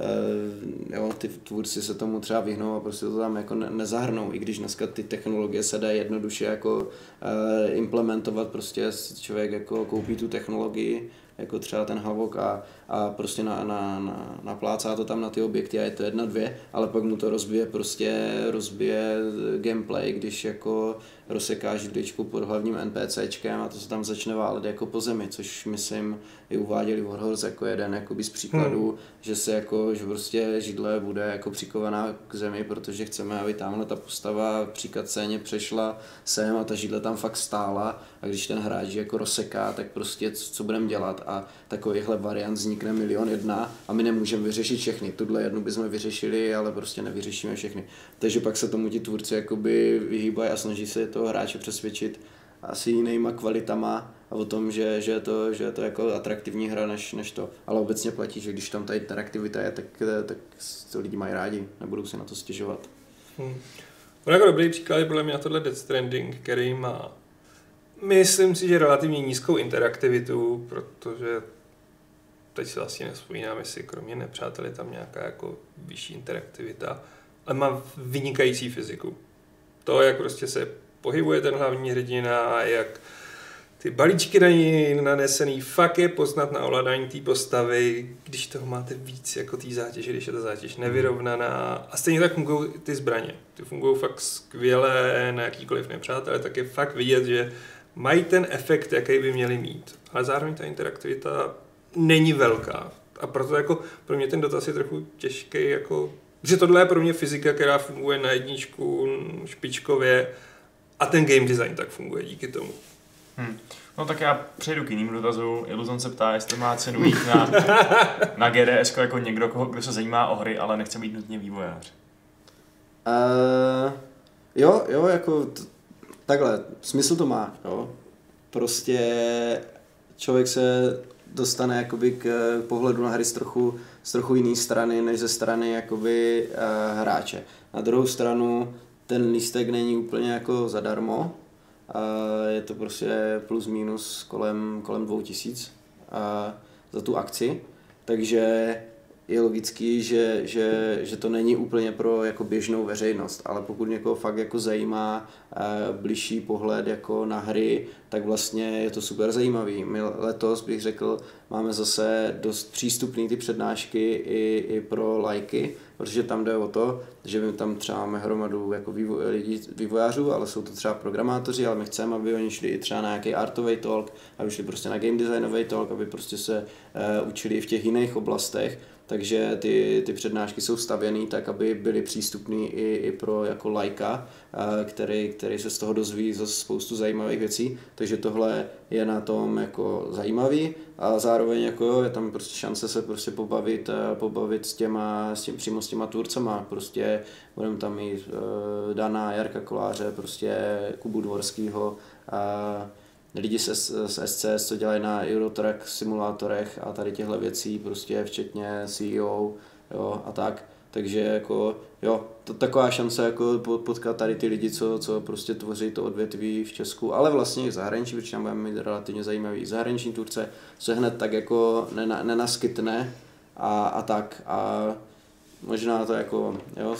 eh, jo, ty tvůrci se tomu třeba vyhnou a prostě to tam jako ne, nezahrnou, i když dneska ty technologie se dá jednoduše jako eh, implementovat, prostě člověk jako koupí tu technologii, jako třeba ten Havok a, a prostě na, na, na, naplácá to tam na ty objekty a je to jedna, dvě, ale pak mu to rozbije prostě, rozbije gameplay, když jako rozsekáš vždyčku pod hlavním NPCčkem a to se tam začne válet jako po zemi, což myslím i uváděli Warhorse jako jeden jakoby z příkladů, hmm. že se jako, že prostě židle bude jako přikovaná k zemi, protože chceme, aby tamhle ta postava při scéně přešla sem a ta židle tam fakt stála a když ten hráč ji jako rozseká, tak prostě co, co budeme dělat a takovýchhle variant vznikne milion jedna a my nemůžeme vyřešit všechny. Tuhle jednu bychom vyřešili, ale prostě nevyřešíme všechny. Takže pak se tomu ti tvůrci jakoby vyhýbají a snaží se toho hráče přesvědčit asi jinýma kvalitama a o tom, že, že, je, to, že je to jako atraktivní hra než, než to. Ale obecně platí, že když tam ta interaktivita je, tak, tak to lidi mají rádi, nebudou si na to stěžovat. Hmm. Jako dobrý příklad je podle mě na tohle Death Stranding, který má myslím si, že relativně nízkou interaktivitu, protože teď si vlastně nespomínám, jestli kromě nepřátel je tam nějaká jako vyšší interaktivita, ale má vynikající fyziku. To, jak prostě se pohybuje ten hlavní hrdina, jak ty balíčky na ní nanesený, fakt je poznat na ovládání té postavy, když toho máte víc jako té zátěže, když je ta zátěž nevyrovnaná. A stejně tak fungují ty zbraně. Ty fungují fakt skvěle na jakýkoliv nepřátelé, tak je fakt vidět, že mají ten efekt, jaký by měli mít. Ale zároveň ta interaktivita není velká. A proto jako pro mě ten dotaz je trochu těžký, jako, že tohle je pro mě fyzika, která funguje na jedničku špičkově a ten game design tak funguje díky tomu. Hmm. No tak já přejdu k jiným dotazu. Iluzon se ptá, jestli má cenu jít na, (laughs) na GDS jako někdo, koho, kdo se zajímá o hry, ale nechce být nutně vývojář. Uh, jo, jo, jako t- takhle, smysl to má, jo. Prostě člověk se dostane jakoby k pohledu na hry z trochu, z trochu jiné strany, než ze strany jakoby uh, hráče. Na druhou stranu ten lístek není úplně jako zadarmo, uh, je to prostě plus minus kolem, kolem 2000 uh, za tu akci, takže je logický, že, že, že to není úplně pro jako běžnou veřejnost, ale pokud někoho fakt jako zajímá uh, bližší pohled jako na hry, tak vlastně je to super zajímavý. My letos bych řekl, máme zase dost přístupné ty přednášky i, i pro lajky, protože tam jde o to, že my tam třeba máme hromadu jako vývo, lidí, vývojářů, ale jsou to třeba programátoři, ale my chceme, aby oni šli i třeba na nějaký artový talk, aby šli prostě na game designový talk, aby prostě se uh, učili v těch jiných oblastech, takže ty, ty přednášky jsou stavěné tak, aby byly přístupné i, i pro jako lajka, který, který se z toho dozví za spoustu zajímavých věcí, takže tohle je na tom jako zajímavý. A zároveň jako je tam prostě šance se prostě pobavit, pobavit s těma, s tím, přímo s těma tvůrcema, prostě budeme tam mít uh, Dana, Jarka Koláře, prostě Kubu Dvorskýho, uh, lidi z, z SCS, co dělají na Eurotrack simulátorech a tady těchto věcí, prostě včetně CEO jo, a tak. Takže jako, jo, to taková šance jako potkat tady ty lidi, co, co prostě tvoří to odvětví v Česku, ale vlastně i v zahraničí, protože tam budeme mít relativně zajímavý zahraniční turce, se hned tak jako nena, nenaskytne a, a tak. A možná to jako, jo,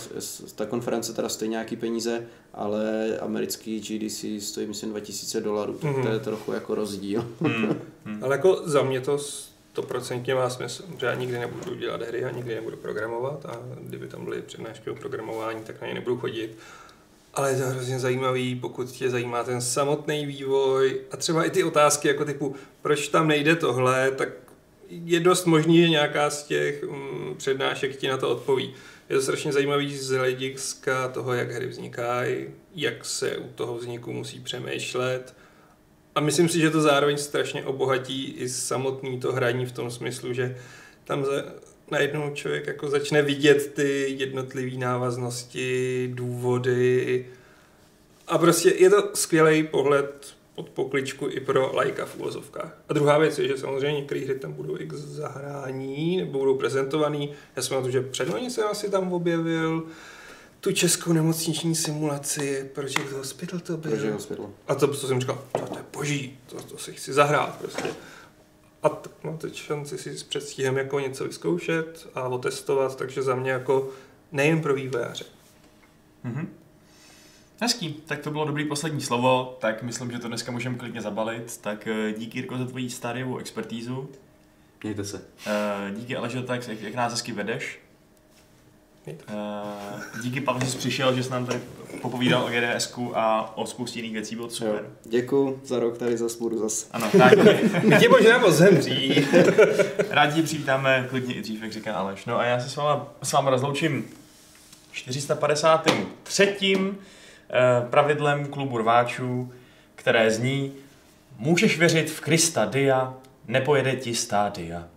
ta konference teda stojí nějaký peníze, ale americký GDC stojí myslím 2000 dolarů, tak mm-hmm. to je mhm. trochu jako rozdíl. Mm-hmm. (laughs) ale jako za mě to stoprocentně má smysl, že já nikdy nebudu dělat hry a nikdy nebudu programovat a kdyby tam byly přednášky o programování, tak na ně nebudu chodit. Ale je to hrozně zajímavý, pokud tě zajímá ten samotný vývoj a třeba i ty otázky jako typu, proč tam nejde tohle, tak je dost možný, že nějaká z těch um, přednášek ti na to odpoví. Je to strašně zajímavý z hlediska toho, jak hry vznikají, jak se u toho vzniku musí přemýšlet. A myslím si, že to zároveň strašně obohatí i samotný to hraní v tom smyslu, že tam za, najednou člověk jako začne vidět ty jednotlivé návaznosti, důvody. A prostě je to skvělý pohled pod pokličku i pro lajka v úvozovkách. A druhá věc je, že samozřejmě některé hry tam budou i k zahrání, nebo budou prezentovaný. Já jsem na to, že předloni jsem asi tam objevil tu českou nemocniční simulaci Project Hospital to byl. Project Hospital. A to, co jsem říkal, to, to je boží, to, to si chci zahrát prostě. A t- no, teď šanci si s předstihem jako něco vyzkoušet a otestovat, takže za mě jako nejen pro vývojáře. Mm-hmm. Hezký, tak to bylo dobrý poslední slovo, tak myslím, že to dneska můžeme klidně zabalit. Tak eh, díky Jirko za tvoji stádiovou expertízu. Mějte se. Eh, díky Aleže, tak jak, jak nás hezky vedeš. Uh, díky Pavel, že jsi přišel, že jsi nám tady popovídal o GDS a o spoustě jiných věcí, bylo to super. Děkuji, za rok tady zase budu zase. Ano, tak. (laughs) Tě možná moc zemří. (laughs) Rádi přivítáme klidně i dřív, jak říká Aleš. No a já se s váma, s váma rozloučím 453. Eh, pravidlem klubu rváčů, které zní Můžeš věřit v Krista Dia, nepojede ti stádia.